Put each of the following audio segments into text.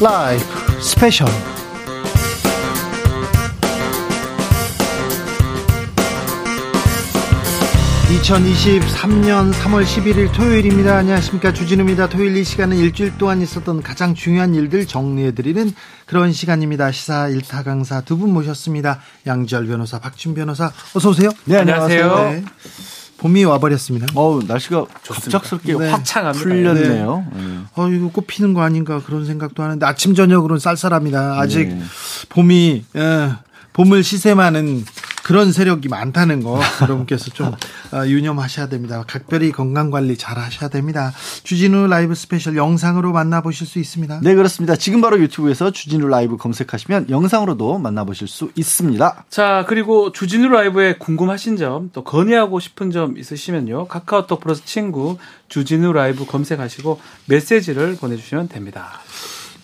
라이브 스페셜 2023년 3월 11일 토요일입니다. 안녕하십니까. 주진우입니다. 토요일 이 시간은 일주일 동안 있었던 가장 중요한 일들 정리해드리는 그런 시간입니다. 시사 일타 강사 두 분 모셨습니다. 양지열 변호사, 박준 변호사, 어서오세요. 네, 안녕하세요. 네. 봄이 와버렸습니다. 어우, 날씨가 갑작스럽게 네. 화창합니다. 풀렸네요. 네. 네. 어, 이거 꽃 피는 거 아닌가 그런 생각도 하는데 아침, 저녁으로는 쌀쌀합니다. 아직 네. 봄이, 예, 봄을 시샘하는 그런 세력이 많다는 거 여러분께서 좀 어, 유념하셔야 됩니다. 각별히 건강 관리 잘 하셔야 됩니다. 주진우 라이브 스페셜 영상으로 만나보실 수 있습니다. 네, 그렇습니다. 지금 바로 유튜브에서 주진우 라이브 검색하시면 영상으로도 만나보실 수 있습니다. 자, 그리고 주진우 라이브에 궁금하신 점, 또 건의하고 싶은 점 있으시면요. 카카오톡 플러스 친구 주진우 라이브 검색하시고 메시지를 보내주시면 됩니다.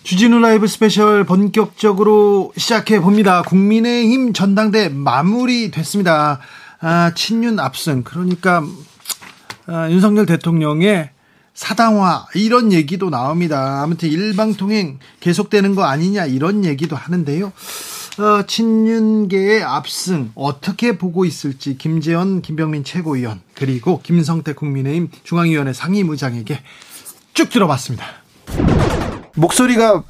주진우 라이브 스페셜 본격적으로 시작해 봅니다. 국민의힘 전당대회 마무리 됐습니다. 아, 친윤 압승. 그러니까 아, 윤석열 대통령의 사당화 이런 얘기도 나옵니다. 아무튼 일방통행 계속되는 거 아니냐 이런 얘기도 하는데요. 어, 친윤계의 압승 어떻게 보고 있을지 김재원 김병민 최고위원 그리고 김성태 국민의힘 중앙위원회 상임의장에게 쭉 들어봤습니다. 목소리가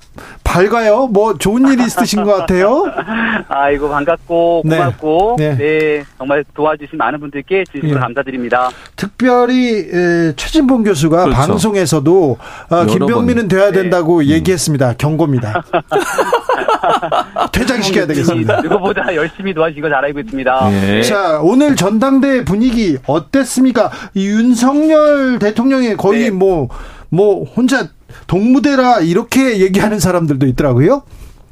밝아요. 뭐 좋은 일이 있으신 것 같아요. 아이고 반갑고 네. 고맙고 네. 네. 네 정말 도와주신 많은 분들께 진심으로 네. 감사드립니다. 특별히 에, 최진봉 교수가 그렇죠. 방송에서도 어, 김병민은 돼야 네. 된다고 네. 얘기했습니다. 경고입니다. 퇴장시켜야 되겠습니다. 누구보다 열심히 도와주신 거 잘 알고 있습니다. 네. 자 오늘 전당대 분위기 어땠습니까? 윤석열 대통령이 거의 뭐뭐 뭐 혼자 동무대라 이렇게 얘기하는 사람들도 있더라고요.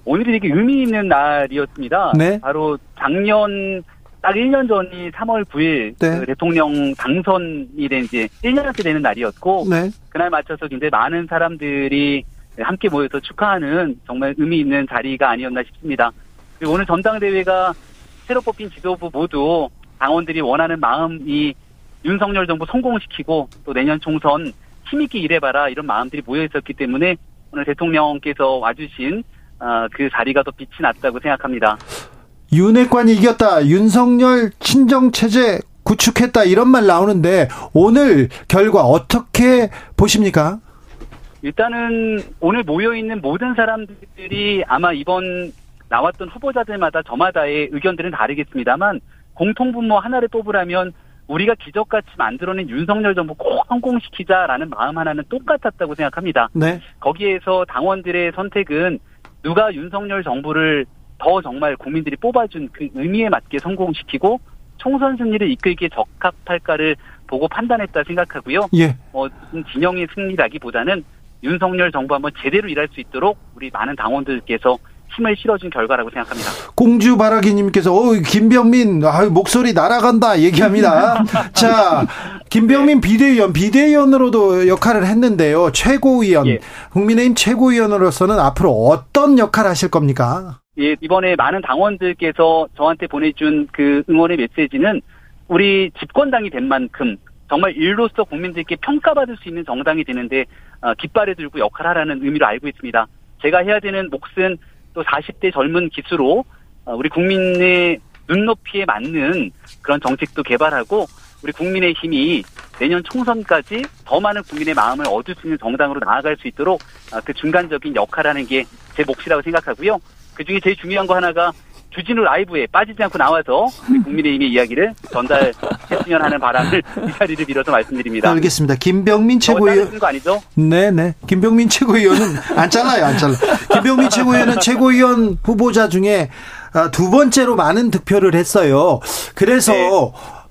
오늘이 되게 의미 있는 날이었습니다. 네. 바로 작년 딱 1년 전이 3월 9일 네. 그 대통령 당선이 된 이제 1년째 되는 날이었고 네. 그날 맞춰서 굉장히 많은 사람들이 함께 모여서 축하하는 정말 의미 있는 자리가 아니었나 싶습니다. 그리고 오늘 전당대회가 새로 뽑힌 지도부 모두 당원들이 원하는 마음이 윤석열 정부 성공시키고 또 내년 총선 힘있게 일해봐라 이런 마음들이 모여 있었기 때문에 오늘 대통령께서 와주신 어, 그 자리가 더 빛이 났다고 생각합니다. 윤핵관이 이겼다. 윤석열 친정 체제 구축했다 이런 말 나오는데 오늘 결과 어떻게 보십니까? 일단은 오늘 모여 있는 모든 사람들이 아마 이번 나왔던 후보자들마다 저마다의 의견들은 다르겠습니다만 공통분모 하나를 뽑으라면 우리가 기적같이 만들어낸 윤석열 정부 꼭 성공시키자라는 마음 하나는 똑같았다고 생각합니다. 네. 거기에서 당원들의 선택은 누가 윤석열 정부를 더 정말 국민들이 뽑아준 그 의미에 맞게 성공시키고 총선 승리를 이끌기에 적합할까를 보고 판단했다 생각하고요. 예. 어, 진영의 승리라기보다는 윤석열 정부 한번 제대로 일할 수 있도록 우리 많은 당원들께서 힘을 실어준 결과라고 생각합니다. 공주 바라기님께서 어 김병민 아 목소리 날아간다 얘기합니다. 자 김병민 비대위원 비대위원으로도 역할을 했는데요. 최고위원 예. 국민의힘 최고위원으로서는 앞으로 어떤 역할 하실 겁니까? 예 이번에 많은 당원들께서 저한테 보내준 그 응원의 메시지는 우리 집권당이 된 만큼 정말 일로서 국민들께 평가받을 수 있는 정당이 되는데 어, 깃발을 들고 역할하라는 의미로 알고 있습니다. 제가 해야 되는 몫은 또 40대 젊은 기수로 어, 우리 국민의 눈높이에 맞는 그런 정책도 개발하고 우리 국민의 힘이 내년 총선까지 더 많은 국민의 마음을 얻을 수 있는 정당으로 나아갈 수 있도록 어, 그 중간적인 역할하는 게 제 몫이라고 생각하고요. 그 중에 제일 중요한 거 하나가 주진우 라이브에 빠지지 않고 나와서 국민의힘의 이야기를 전달했으면 하는 바람을 이 자리를 빌어서 말씀드립니다. 알겠습니다. 김병민 최고위원. 거 아니죠? 네네. 김병민 최고위원은 안 잘라요, 안 잘라. 김병민 최고위원은 최고위원 후보자 중에 아, 두 번째로 많은 득표를 했어요. 그래서 네.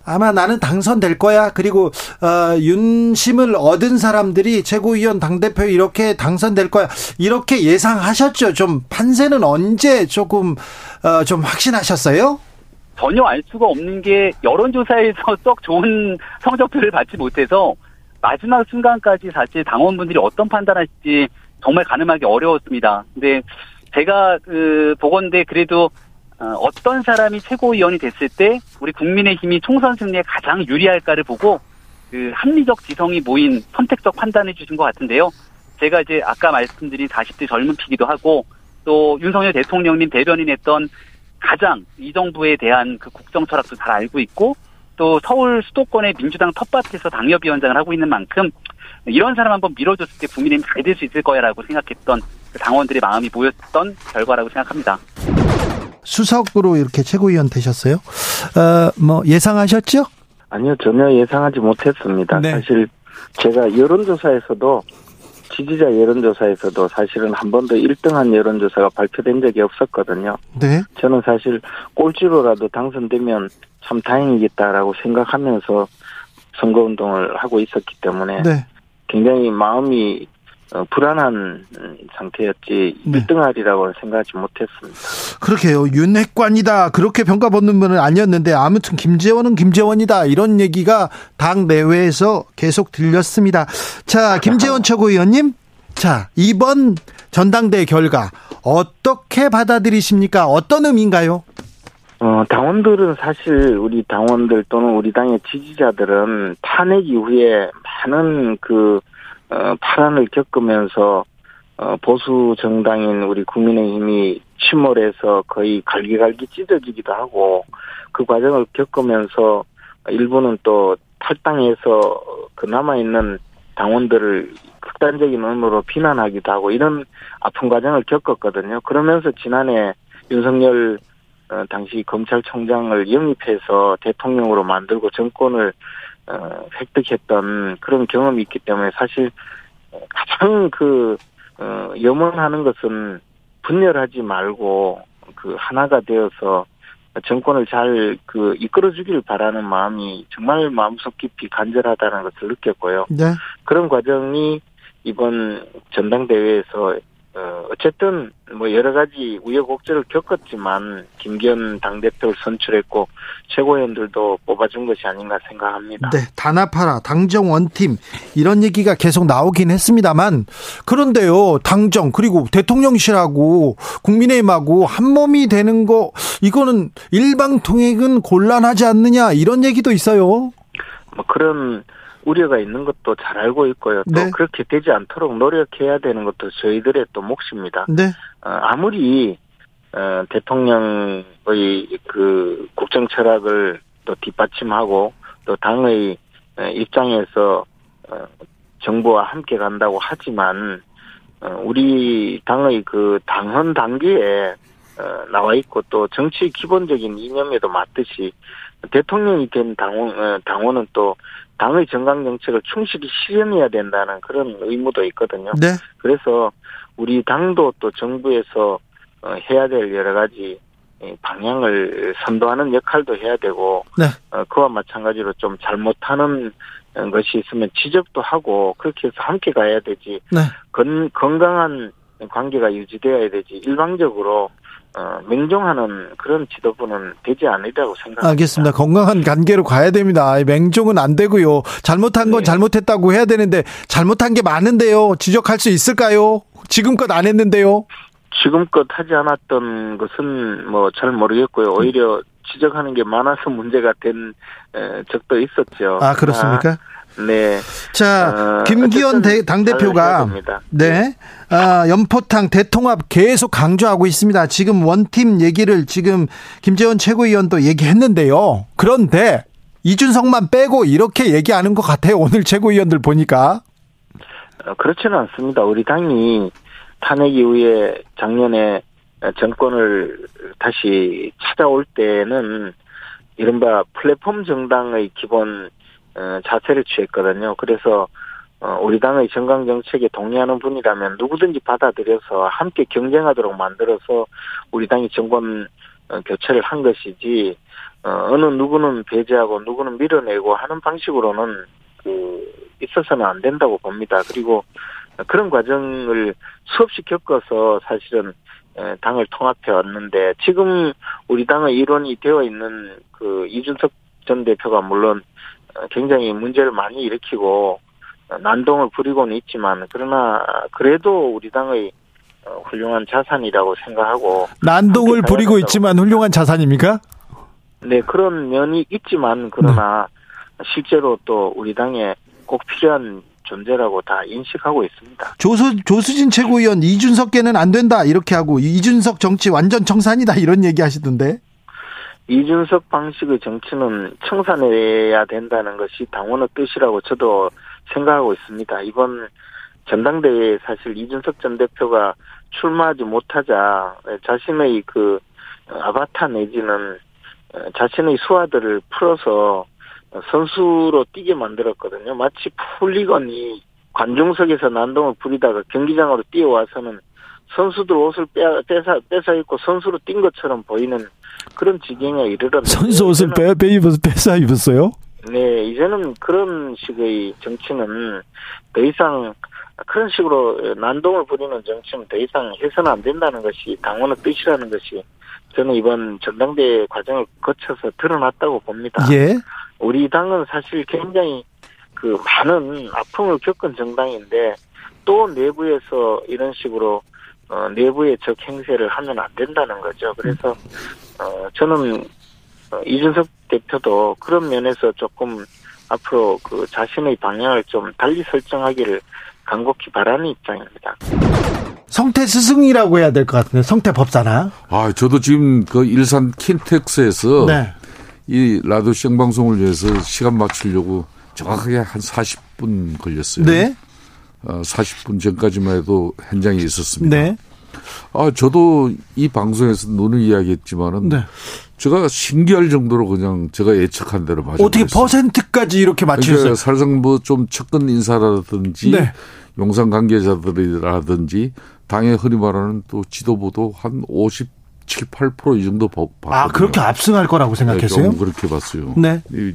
아마 나는 당선될 거야. 그리고 어, 윤심을 얻은 사람들이 최고위원 당대표 이렇게 당선될 거야. 이렇게 예상하셨죠. 좀 판세는 언제 조금 어, 좀 확신하셨어요? 전혀 알 수가 없는 게 여론조사에서 썩 좋은 성적표를 받지 못해서 마지막 순간까지 사실 당원분들이 어떤 판단할지 정말 가늠하기 어려웠습니다. 근데 제가 그 보건대 그래도 어, 어떤 사람이 최고위원이 됐을 때 우리 국민의힘이 총선 승리에 가장 유리할까를 보고 그 합리적 지성이 모인 선택적 판단해 주신 것 같은데요. 제가 이제 아까 말씀드린 40대 젊은 피기도 하고 또 윤석열 대통령님 대변인했던 가장 이 정부에 대한 그 국정 철학도 잘 알고 있고 또 서울 수도권의 민주당 텃밭에서 당협위원장을 하고 있는 만큼 이런 사람 한번 밀어줬을 때 국민의힘 잘 될 수 있을 거야라고 생각했던 그 당원들의 마음이 모였던 결과라고 생각합니다. 수석으로 이렇게 최고위원 되셨어요. 어, 뭐 예상하셨죠? 아니요, 전혀 예상하지 못했습니다. 네. 사실 제가 여론조사에서도 지지자 여론조사에서도 사실은 한 번도 1등한 여론조사가 발표된 적이 없었거든요. 네. 저는 사실 꼴찌로라도 당선되면 참 다행이겠다라고 생각하면서 선거운동을 하고 있었기 때문에 네. 굉장히 마음이 어, 불안한 음, 상태였지 네. 1등하리라고 생각하지 못했습니다. 그렇게요. 윤핵관이다. 그렇게 평가받는 분은 아니었는데 아무튼 김재원은 김재원이다. 이런 얘기가 당 내외에서 계속 들렸습니다. 자, 김재원 최고위원님. 자, 이번 전당대 결과 어떻게 받아들이십니까? 어떤 의미인가요? 어, 당원들은 사실 우리 당원들 또는 우리 당의 지지자들은 탄핵 이후에 많은 그, 어, 파란을 겪으면서, 어, 보수 정당인 우리 국민의힘이 침몰해서 거의 갈기갈기 찢어지기도 하고, 그 과정을 겪으면서 일부는 또 탈당해서 그 남아있는 당원들을 극단적인 의무로 비난하기도 하고 이런 아픈 과정을 겪었거든요. 그러면서 지난해 윤석열 어, 당시 검찰총장을 영입해서 대통령으로 만들고 정권을 어, 획득했던 그런 경험이 있기 때문에 사실 어, 가장 그 어, 염원하는 것은 분열하지 말고 그 하나가 되어서 정권을 잘 그 이끌어주길 바라는 마음이 정말 마음속 깊이 간절하다는 것을 느꼈고요. 네. 그런 과정이 이번 전당대회에서 어, 어쨌든 뭐 여러 가지 우여곡절을 겪었지만 김기현 당대표를 선출했고 최고위원들도 뽑아준 것이 아닌가 생각합니다. 네. 단합하라. 당정 원팀. 이런 얘기가 계속 나오긴 했습니다만 그런데요. 당정 그리고 대통령실하고 국민의힘하고 한 몸이 되는 거 이거는 일방통행은 곤란하지 않느냐 이런 얘기도 있어요. 뭐 그런 우려가 있는 것도 잘 알고 있고요. 또 네. 그렇게 되지 않도록 노력해야 되는 것도 저희들의 또 몫입니다. 네. 어, 아무리 어, 대통령의 그 국정 철학을 또 뒷받침하고 또 당의 어, 입장에서 어, 정부와 함께 간다고 하지만 어, 우리 당의 그 당헌 단계에 어, 나와 있고 또 정치 기본적인 이념에도 맞듯이 대통령이 된 당원 어, 당원은 또 당의 정강 정책을 충실히 실현해야 된다는 그런 의무도 있거든요. 네. 그래서 우리 당도 또 정부에서 어, 해야 될 여러 가지 이 방향을 선도하는 역할도 해야 되고 네. 어, 그와 마찬가지로 좀 잘못하는 어, 것이 있으면 지적도 하고 그렇게 해서 함께 가야 되지 네. 건, 건강한 관계가 유지되어야 되지 일방적으로 어, 맹종하는 그런 지도부는 되지 않으리라고 생각합니다. 알겠습니다. 건강한 관계로 가야 됩니다. 맹종은 안 되고요. 잘못한 건 네. 잘못했다고 해야 되는데 잘못한 게 많은데요. 지적할 수 있을까요? 지금껏 안 했는데요. 지금껏 하지 않았던 것은 뭐 잘 모르겠고요. 오히려 지적하는 게 많아서 문제가 된 에, 적도 있었죠. 아 그렇습니까? 아, 네. 자, 어, 김기현 당 대표가. 네, 아, 연포탕 대통합 계속 강조하고 있습니다. 지금 원팀 얘기를 지금 김재원 최고위원도 얘기했는데요. 그런데 이준석만 빼고 이렇게 얘기하는 것 같아요. 오늘 최고위원들 보니까. 어, 그렇지는 않습니다. 우리 당이 탄핵 이후에 작년에 정권을 다시 찾아올 때는 이른바 플랫폼 정당의 기본 어, 자세를 취했거든요. 그래서 어, 우리 당의 정강 정책에 동의하는 분이라면 누구든지 받아들여서 함께 경쟁하도록 만들어서 우리 당이 정권 어, 교체를 한 것이지 어, 어느 누구는 배제하고 누구는 밀어내고 하는 방식으로는 그 있어서는 안 된다고 봅니다. 그리고 그런 과정을 수없이 겪어서 사실은 에, 당을 통합해 왔는데 지금 우리 당의 일원이 되어 있는 그 이준석 전 대표가 물론 어, 굉장히 문제를 많이 일으키고 어, 난동을 부리고는 있지만 그러나 그래도 우리 당의 어, 훌륭한 자산이라고 생각하고 난동을 부리고 있지만 훌륭한 자산입니까? 네, 그런 면이 있지만, 그러나, 실제로 또 우리 당에 꼭 필요한 존재라고 다 인식하고 있습니다. 조수, 조수진 최고위원 이준석계는 안 된다 이렇게 하고 이준석 정치 완전 청산이다 이런 얘기 하시던데. 이준석 방식의 정치는 청산해야 된다는 것이 당원의 뜻이라고 저도 생각하고 있습니다. 이번 전당대회에 사실 이준석 전 대표가 출마하지 못하자 자신의 그 아바타 내지는 자신의 수하들을 풀어서 선수로 뛰게 만들었거든요. 마치 풀리건이 관중석에서 난동을 부리다가 경기장으로 뛰어와서는 선수들 옷을 뺏어, 뺏어 입고 선수로 뛴 것처럼 보이는 그런 지경에 이르렀는데 선수 옷을 빼, 빼 입어서 뺏어 입었어요? 네, 이제는 그런 식의 정치는 더 이상 그런 식으로 난동을 부리는 정치는 더 이상 해서는 안 된다는 것이 당원의 뜻이라는 것이 저는 이번 전당대회 과정을 거쳐서 드러났다고 봅니다. 예. 우리 당은 사실 굉장히 그 많은 아픔을 겪은 정당인데 또 내부에서 이런 식으로 어, 내부의 적 행세를 하면 안 된다는 거죠. 그래서 어, 저는 어, 이준석 대표도 그런 면에서 조금 앞으로 그 자신의 방향을 좀 달리 설정하기를 간곡히 바라는 입장입니다. 성태 스승이라고 해야 될 것 같은데 성태 법사나. 아, 저도 지금 그 일산 킨텍스에서 네. 이 라디오 생방송을 위해서 시간 맞추려고 정확하게 한 40분 걸렸어요. 네. 어, 40분 전까지만 해도 현장에 있었습니다. 네. 아, 저도 이 방송에서 눈을 이야기했지만은 네. 제가 신기할 정도로 그냥 제가 예측한 대로 맞아요. 어떻게 퍼센트까지 이렇게 맞추셨어요? 그러니까 사실상 뭐 좀 측근 인사라든지 네. 용산 관계자들이라든지 당의 흔히 말하는 또 지도부도 한 57, 8%이 정도 봐- 봤거든요. 아, 그렇게 압승할 거라고 네, 생각했어요? 좀 그렇게 봤어요. 네. 이-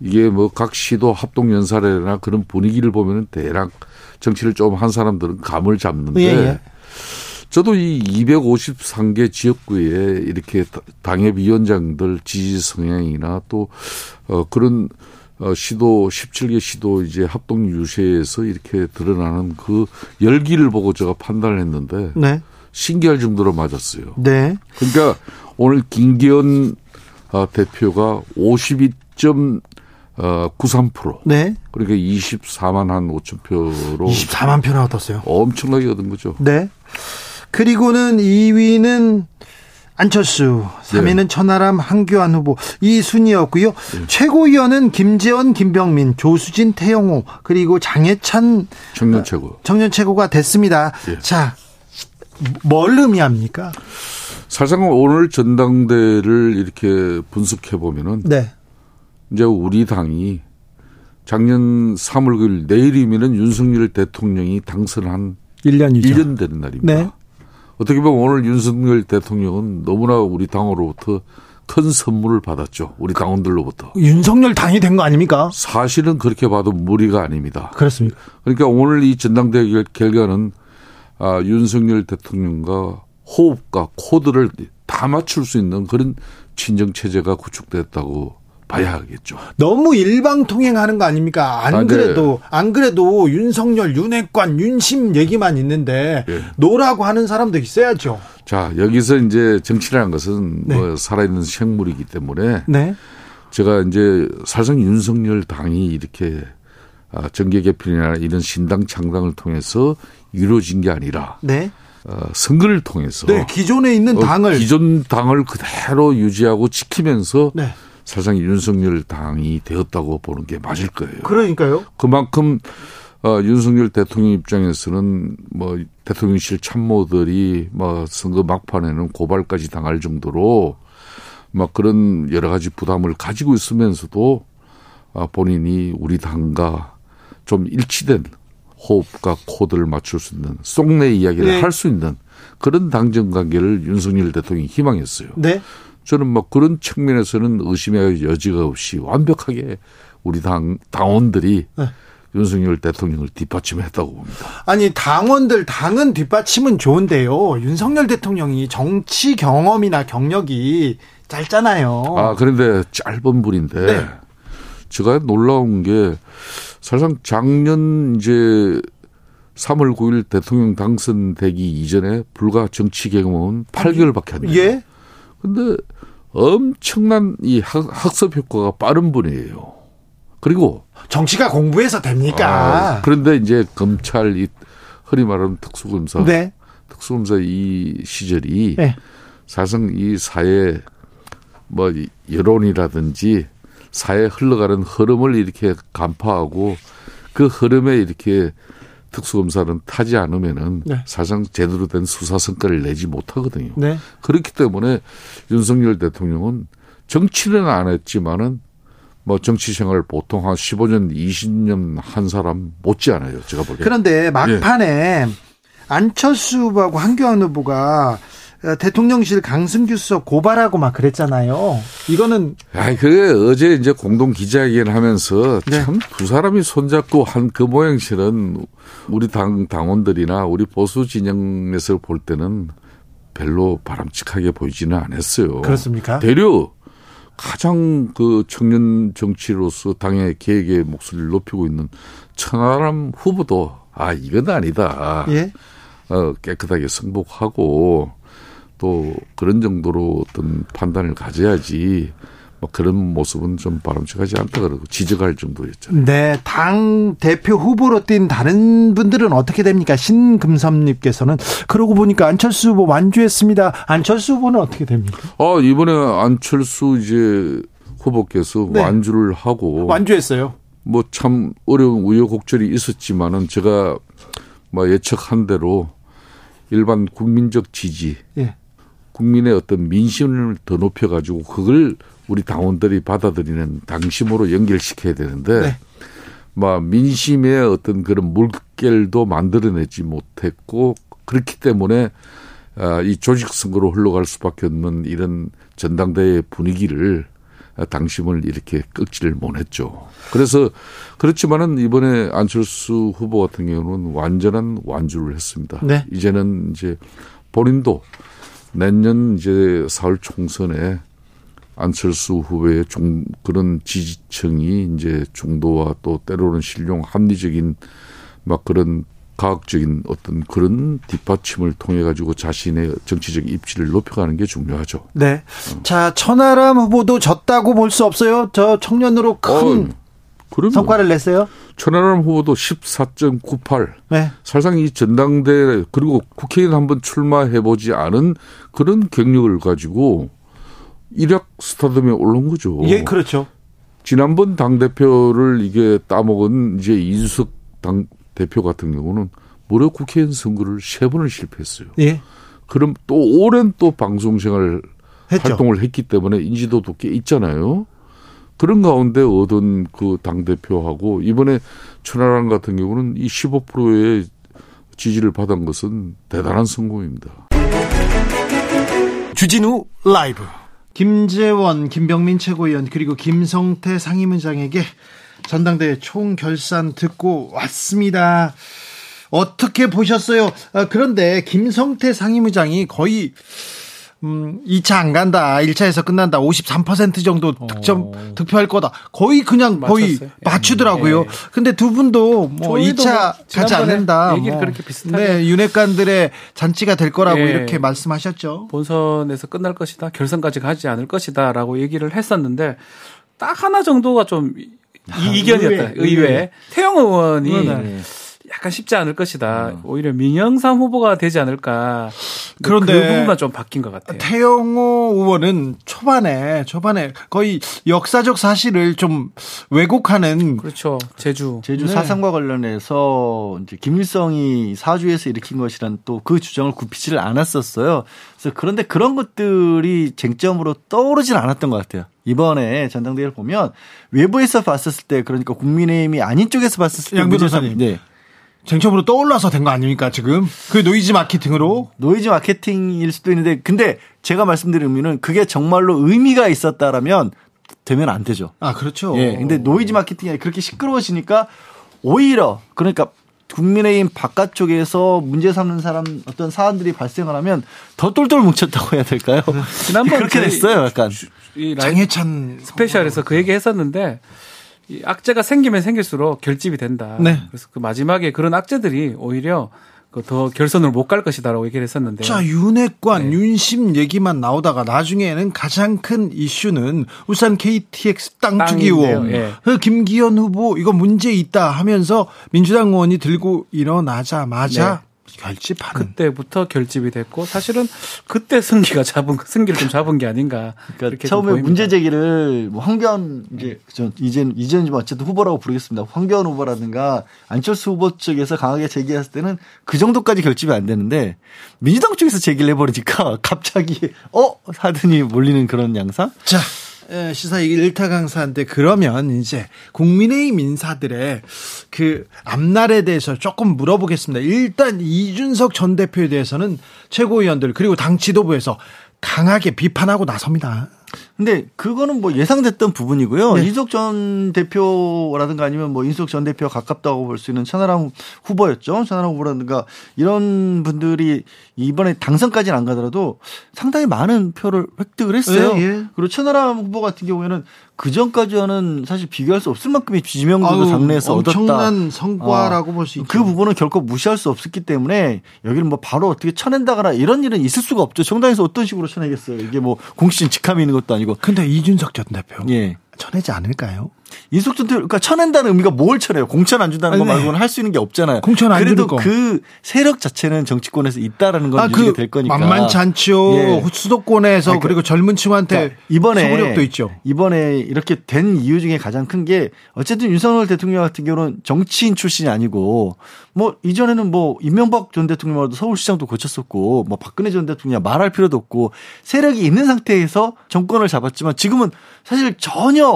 이게 뭐 각 시도 합동 연설회나 그런 분위기를 보면은 대략 정치를 좀 한 사람들은 감을 잡는데 예, 예. 저도 이 253개 지역구에 이렇게 당협위원장들 지지 성향이나 또, 어, 그런, 어, 시도, 17개 시도 이제 합동 유세에서 이렇게 드러나는 그 열기를 보고 제가 판단을 했는데 네. 신기할 정도로 맞았어요. 네. 그러니까 오늘 김기현 어, 대표가 52.93% 네. 그러니까 24만 한 5천 표로 24만 표나 얻었어요. 엄청나게 얻은 거죠. 네. 그리고는 2위는 안철수, 3위는 천하람, 한교안 후보 이 순이었고요. 최고위원은 김재원, 김병민, 조수진, 태영호 그리고 장해찬 청년 최고. 청년 최고가 됐습니다. 예. 자, 뭘 의미합니까? 사실상 오늘 전당대를 이렇게 분석해 보면은 네. 이제 우리 당이 작년 3월 9일 내일이면은 윤석열 대통령이 당선한 1년이죠. 1년 되는 날입니다. 네. 어떻게 보면 오늘 윤석열 대통령은 너무나 우리 당으로부터 큰 선물을 받았죠. 우리 당원들로부터. 윤석열 당이 된 거 아닙니까? 사실은 그렇게 봐도 무리가 아닙니다. 그렇습니까? 그러니까 오늘 이 전당대회 결- 결과는 아, 윤석열 대통령과 호흡과 코드를 다 맞출 수 있는 그런 친정 체제가 구축됐다고 봐야 하겠죠. 너무 일방통행하는 거 아닙니까? 안 아, 네. 그래도 안 그래도 윤석열, 윤핵관, 윤심 얘기만 있는데 예. No라고 하는 사람도 있어야죠. 자 여기서 이제 정치라는 것은 네. 뭐 살아있는 생물이기 때문에 네. 제가 이제 사실상 윤석열 당이 이렇게 아, 정계 개편이나 이런 신당 창당을 통해서 이루어진 게 아니라 네. 어, 선거를 통해서 네, 기존에 있는 어, 당을 기존 당을 그대로 유지하고 지키면서 네. 사실상 윤석열 당이 되었다고 보는 게 맞을 거예요. 그러니까요. 그만큼 어, 윤석열 대통령 입장에서는 뭐 대통령실 참모들이 뭐 선거 막판에는 고발까지 당할 정도로 막 그런 여러 가지 부담을 가지고 있으면서도 아, 본인이 우리 당과 좀 일치된 호흡과 코드를 맞출 수 있는 속내 이야기를 네. 할수 있는 그런 당정 관계를 윤석열 대통령이 희망했어요. 네. 저는 뭐 그런 측면에서는 의심의 여지가 없이 완벽하게 우리 당 당원들이 네. 윤석열 대통령을 뒷받침했다고 봅니다. 아니 당원들 당은 뒷받침은 좋은데요. 윤석열 대통령이 정치 경험이나 경력이 짧잖아요. 아 그런데 짧은 분인데 네. 제가 놀라운 게 사실상 작년 이제 3월 9일 대통령 당선되기 이전에 불과 정치 경험은 8개월밖에 안 돼요. 예. 근데 엄청난 이 학, 학습 효과가 빠른 분이에요. 그리고 정치가 공부해서 됩니까? 아, 그런데 이제 검찰 이 흔히 말하는 특수검사, 네. 특수검사 이 시절이 네. 사실상 이 사회 뭐 여론이라든지 사회 흘러가는 흐름을 이렇게 간파하고 그 흐름에 이렇게 특수검사는 타지 않으면은 네. 사실상 제대로 된 수사 성과를 내지 못하거든요. 네. 그렇기 때문에 윤석열 대통령은 정치는 안 했지만은 뭐 정치 생활 보통 한 15년, 20년 한 사람 못지 않아요. 제가 보기에. 그런데 막판에 안철수 후보하고 한교안 후보가 어, 대통령실 강승규 수석 고발하고 막 그랬잖아요. 이거는 아이, 그게 어제 이제 공동 기자회견 하면서 네. 참두 사람이 손잡고 한 그 모양실은 우리 당, 당원들이나 우리 보수 진영에서 볼 때는 별로 바람직하게 보이지는 않았어요. 그렇습니까? 대려 가장 그 청년 정치로서 당의 계획의 목소리를 높이고 있는 천하람 후보도 아, 이건 아니다. 예. 어, 깨끗하게 승복하고 또 그런 정도로 어떤 판단을 가져야지 뭐 그런 모습은 좀 바람직하지 않다 그러고 지적할 정도였잖아요. 네, 당 대표 후보로 뛴 다른 분들은 어떻게 됩니까? 신금섭님께서는 그러고 보니까 안철수 후보 완주했습니다. 안철수 후보는 어떻게 됩니까? 아 이번에 안철수 이제 후보께서 네. 완주를 하고 완주했어요. 뭐 참 어려운 우여곡절이 있었지만은 제가 뭐 예측한 대로 일반 국민적 지지, 예. 국민의 어떤 민심을 더 높여가지고 그걸 우리 당원들이 받아들이는 당심으로 연결시켜야 되는데, 네. 막 민심의 어떤 그런 물결도 만들어내지 못했고 그렇기 때문에 아, 이 조직 선거로 흘러갈 수밖에 없는 이런 전당대회 분위기를 아, 당심을 이렇게 꺾지를 못했죠. 그래서 그렇지만은 이번에 안철수 후보 같은 경우는 완전한 완주를 했습니다. 네. 이제는 이제 본인도 내년 이제 4월 총선에 안철수 후보의 중, 그런 지지층이 이제 중도와 또 때로는 신용 합리적인 막 그런 과학적인 어떤 그런 뒷받침을 통해 가지고 자신의 정치적 입지를 높여가는 게 중요하죠. 네. 자, 천하람 후보도 졌다고 볼 수 없어요. 저 청년으로 큰 어, 그러면 성과를 냈어요. 천하람 후보도 14.98. 네. 사실상 이 전당대 그리고 국회의원 한번 출마해 보지 않은 그런 경력을 가지고 일약 스타덤에 올라온 거죠. 예, 그렇죠. 지난번 당 대표를 이게 따먹은 이제 이준석 당 대표 같은 경우는 무려 국회의원 선거를 세 번을 실패했어요. 예. 그럼 또 오랜 또 방송 생활. 활동을 했기 때문에 인지도도 꽤 있잖아요. 그런 가운데 얻은 그 당 대표하고 이번에 천하람 같은 경우는 이 15%의 지지를 받은 것은 대단한 성공입니다. 주진우 라이브. 김재원, 김병민 최고위원 그리고 김성태 상임위원장에게 전당대회 총결산 듣고 왔습니다. 어떻게 보셨어요? 아, 그런데 김성태 상임위장이 거의 음, 2차 안 간다. 1차에서 끝난다. 53% 정도 득점 득표할 거다. 거의 그냥 거의 맞췄어요. 예. 맞추더라고요. 예. 근데 두 분도 뭐 저희도 2차 뭐 가지 않는다. 얘기를 뭐. 그렇게 비슷하게 네, 윤핵관들의 잔치가 될 거라고 예. 이렇게 말씀하셨죠. 본선에서 끝날 것이다, 결선까지 가지 않을 것이다라고 얘기를 했었는데 딱 하나 정도가 좀 이- 이견이었다. 의외, 의외. 의외. 태영 의원이 네. 약간 쉽지 않을 것이다. 오히려 민영삼 후보가 되지 않을까. 그런데 그 부분만 좀 바뀐 것 같아요. 태영호 의원은 초반에 초반에 거의 역사적 사실을 좀 왜곡하는 그렇죠. 제주. 제주 네. 사상과 관련해서 이제 김일성이 사주에서 일으킨 것이란 또 그 주장을 굽히지를 않았었어요. 그래서 그런데 그런 것들이 쟁점으로 떠오르진 않았던 것 같아요. 이번에 전당대회를 보면 외부에서 봤었을 때 그러니까 국민의힘이 아닌 쪽에서 봤었을 때양 문제점- 변호사님. 네. 쟁점으로 떠올라서 된 거 아닙니까 지금 그 노이즈 마케팅으로 노이즈 마케팅일 수도 있는데 근데 제가 말씀드린 의미는 그게 정말로 의미가 있었다라면 되면 안 되죠. 아 그렇죠. 예. 근데 노이즈 마케팅이 그렇게 시끄러워지니까 오히려 그러니까 국민의힘 바깥쪽에서 문제 삼는 사람 어떤 사안들이 발생을 하면 더 똘똘 뭉쳤다고 해야 될까요? 지난번 그렇게 됐어요, 약간. 이 장해찬 스페셜에서 그 얘기 했었는데 이 악재가 생기면 생길수록 결집이 된다. 네. 그래서 그 마지막에 그런 악재들이 오히려 그더 결선으로 못갈 것이다라고 얘기를 했었는데. 자, 윤핵관, 네. 윤심 얘기만 나오다가 나중에는 가장 큰 이슈는 울산 KTX 땅 주기 땅인데요. 의혹. 예. 그 김기현 후보 이거 문제 있다 하면서 민주당 의원이 들고 일어나자마자 결집하는. 그때부터 결집이 됐고 사실은 그때 승기가 잡은 승기를 좀 잡은 게 아닌가. 그러니까 처음에. 문제 제기를 뭐 황교안 이제 저 이제 이제는 좀 어쨌든 후보라고 부르겠습니다. 황교안 후보라든가 안철수 후보 쪽에서 강하게 제기했을 때는 그 정도까지 결집이 안 되는데 민주당 쪽에서 제기를 해버리니까 갑자기 어 하더니 몰리는 그런 양상. 자, 에, 시사 일타 강사한테 그러면 이제 국민의힘 인사들의 그 앞날에 대해서 조금 물어보겠습니다. 일단 이준석 전 대표에 대해서는 최고위원들 그리고 당 지도부에서 강하게 비판하고 나섭니다. 근데 그거는 뭐 예상됐던 부분이고요. 네. 이석 전 대표라든가 아니면 뭐 인석 전 대표가 가깝다고 볼 수 있는 천하람 후보였죠. 천하람 후보라든가 이런 분들이 이번에 당선까지는 안 가더라도 상당히 많은 표를 획득을 했어요. 예, 예. 그리고 천하람 후보 같은 경우에는 그 전까지와는 사실 비교할 수 없을 만큼의 지명도도 아유, 당내에서 얻었다. 엄청난 성과라고 볼수 있죠. 그 부분은 결코 무시할 수 없었기 때문에 여기를 뭐 바로 어떻게 쳐낸다거나 이런 일은 있을 수가 없죠. 정당에서 어떤 식으로 쳐내겠어요. 이게 뭐 공신 직함이 있는 것도 아니고. 근데 이준석 전 대표 예. 전하지 않을까요? 인숙 전 대표, 그러니까 쳐낸다는 의미가 뭘 쳐내요? 공천 안 준다는 거 아니, 네. 말고는 할 수 있는 게 없잖아요. 공천 안 그래도. 그 세력 자체는 정치권에서 있다라는 건 유지가 아그 될 거니까. 만만치 않죠. 예. 수도권에서 아니, 그- 그리고 젊은 층한테 그러니까 이번에 소구력도 있죠. 이번에 이렇게 된 이유 중에 가장 큰 게 어쨌든 윤석열 대통령 같은 경우는 정치인 출신이 아니고 뭐 이전에는 뭐 이명박 전 대통령도 서울시장도 거쳤었고 뭐 박근혜 전 대통령 말할 필요도 없고 세력이 있는 상태에서 정권을 잡았지만 지금은 사실 전혀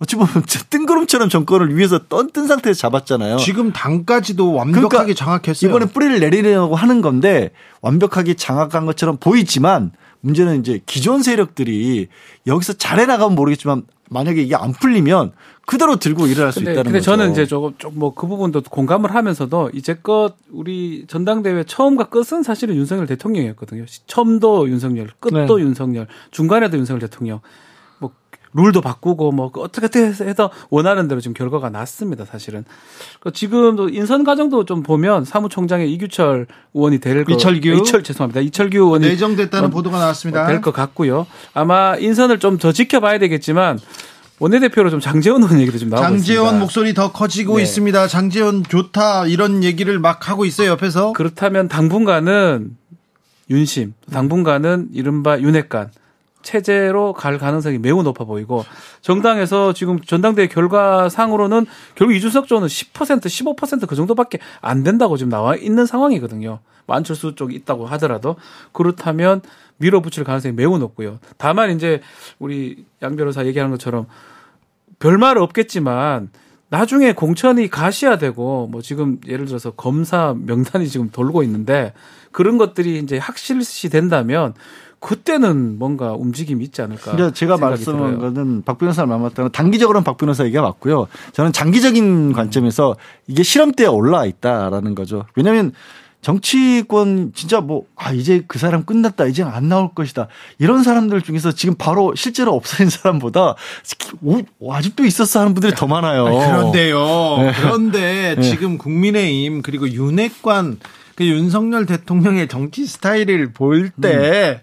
어찌 보면 뜬구름처럼 정권을 위해서 떤 뜬 상태에서 잡았잖아요. 지금 당까지도 완벽하게 그러니까 장악했어요. 이번에 뿌리를 내리려고 하는 건데 완벽하게 장악한 것처럼 보이지만 문제는 이제 기존 세력들이 여기서 잘해 나가면 모르겠지만 만약에 이게 안 풀리면 그대로 들고 일어날 수 근데, 있다는 근데 거죠. 저는 이제 조금 좀뭐 그 부분도 공감을 하면서도 이제껏 우리 전당대회 처음과 끝은 사실은 윤석열 대통령이었거든요. 처음도 윤석열, 끝도 네. 윤석열, 중간에도 윤석열 대통령. 뭐 룰도 바꾸고 뭐 어떻게 어떻게 해서 원하는 대로 지금 결과가 났습니다. 사실은. 그 지금도 인선 과정도 좀 보면 사무총장의 이규철 의원이 될 거. 이철규? 이철 죄송합니다. 이철규 의원이 내정됐다는 어, 보도가 나왔습니다. 될 것 같고요. 아마 인선을 좀 더 지켜봐야 되겠지만 원내대표로 좀 장재원 의원 얘기도 좀 나오고 장재원 있습니다. 목소리 더 커지고 네. 있습니다. 장재원 좋다 이런 얘기를 막 하고 있어요 옆에서. 그렇다면 당분간은 윤심, 당분간은 이른바 윤핵관 체제로 갈 가능성이 매우 높아 보이고 정당에서 지금 전당대회 결과상으로는 결국 이준석 쪽은 10% 15%그 정도밖에 안 된다고 지금 나와 있는 상황이거든요. 뭐 안철수 쪽이 있다고 하더라도 그렇다면 밀어붙일 가능성이 매우 높고요. 다만 이제 우리 양 변호사 얘기하는 것처럼 별말 없겠지만 나중에 공천이 가시화되고 뭐 지금 예를 들어서 검사 명단이 지금 돌고 있는데 그런 것들이 이제 확실시 된다면 그때는 뭔가 움직임이 있지 않을까. 그러니까 제가 말씀한 들어요. 거는 박 변호사를 말맞다는 단기적으로는 박 변호사 얘기가 맞고요. 저는 장기적인 관점에서 이게 실험대에 올라와 있다라는 거죠. 왜냐하면 정치권 진짜 뭐, 아, 이제 그 사람 끝났다. 이제 안 나올 것이다. 이런 사람들 중에서 지금 바로 실제로 없어진 사람보다 오, 아직도 있었어 하는 분들이 더 많아요. 아니, 그런데요. 네. 그런데 네. 지금 국민의힘 그리고 윤핵관 그 윤석열 대통령의 정치 스타일을 볼때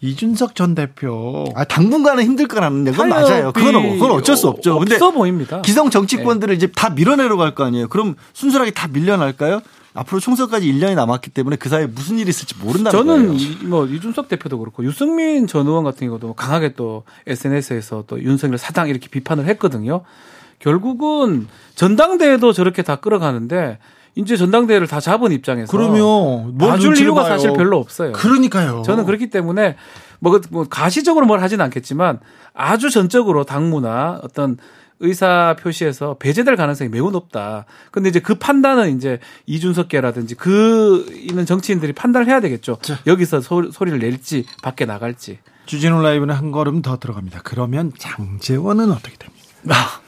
이준석 전 대표 아, 당분간은 힘들 거라는 건 맞아요. 그건, 그건 어쩔 수 없죠. 근데 없어 보입니다. 기성 정치권들을 이제 다 밀어내러 갈거 아니에요. 그럼 순수하게 다 밀려날까요? 앞으로 총선까지 1년이 남았기 때문에 그 사이에 무슨 일이 있을지 모른다는 저는 거예요. 이, 뭐 이준석 대표도 그렇고 유승민 전 의원 같은 경우도 강하게 또 SNS에서 또 윤석열 사당 이렇게 비판을 했거든요. 결국은 전당대회도 저렇게 다 끌어가는데 이제 전당대회를 다 잡은 입장에서 그러면 뭘 봐줄 이유가 봐요. 사실 별로 없어요. 그러니까요. 저는 그렇기 때문에 뭐, 그- 뭐 가시적으로 뭘 하진 않겠지만 아주 전적으로 당무나 어떤 의사 표시에서 배제될 가능성이 매우 높다. 근데 이제 그 판단은 이제 이준석계라든지 그 있는 정치인들이 판단을 해야 되겠죠. 자. 여기서 소, 소리를 낼지 밖에 나갈지. 주진우 라이브는 한 걸음 더 들어갑니다. 그러면 장재원은 어떻게 됩니까?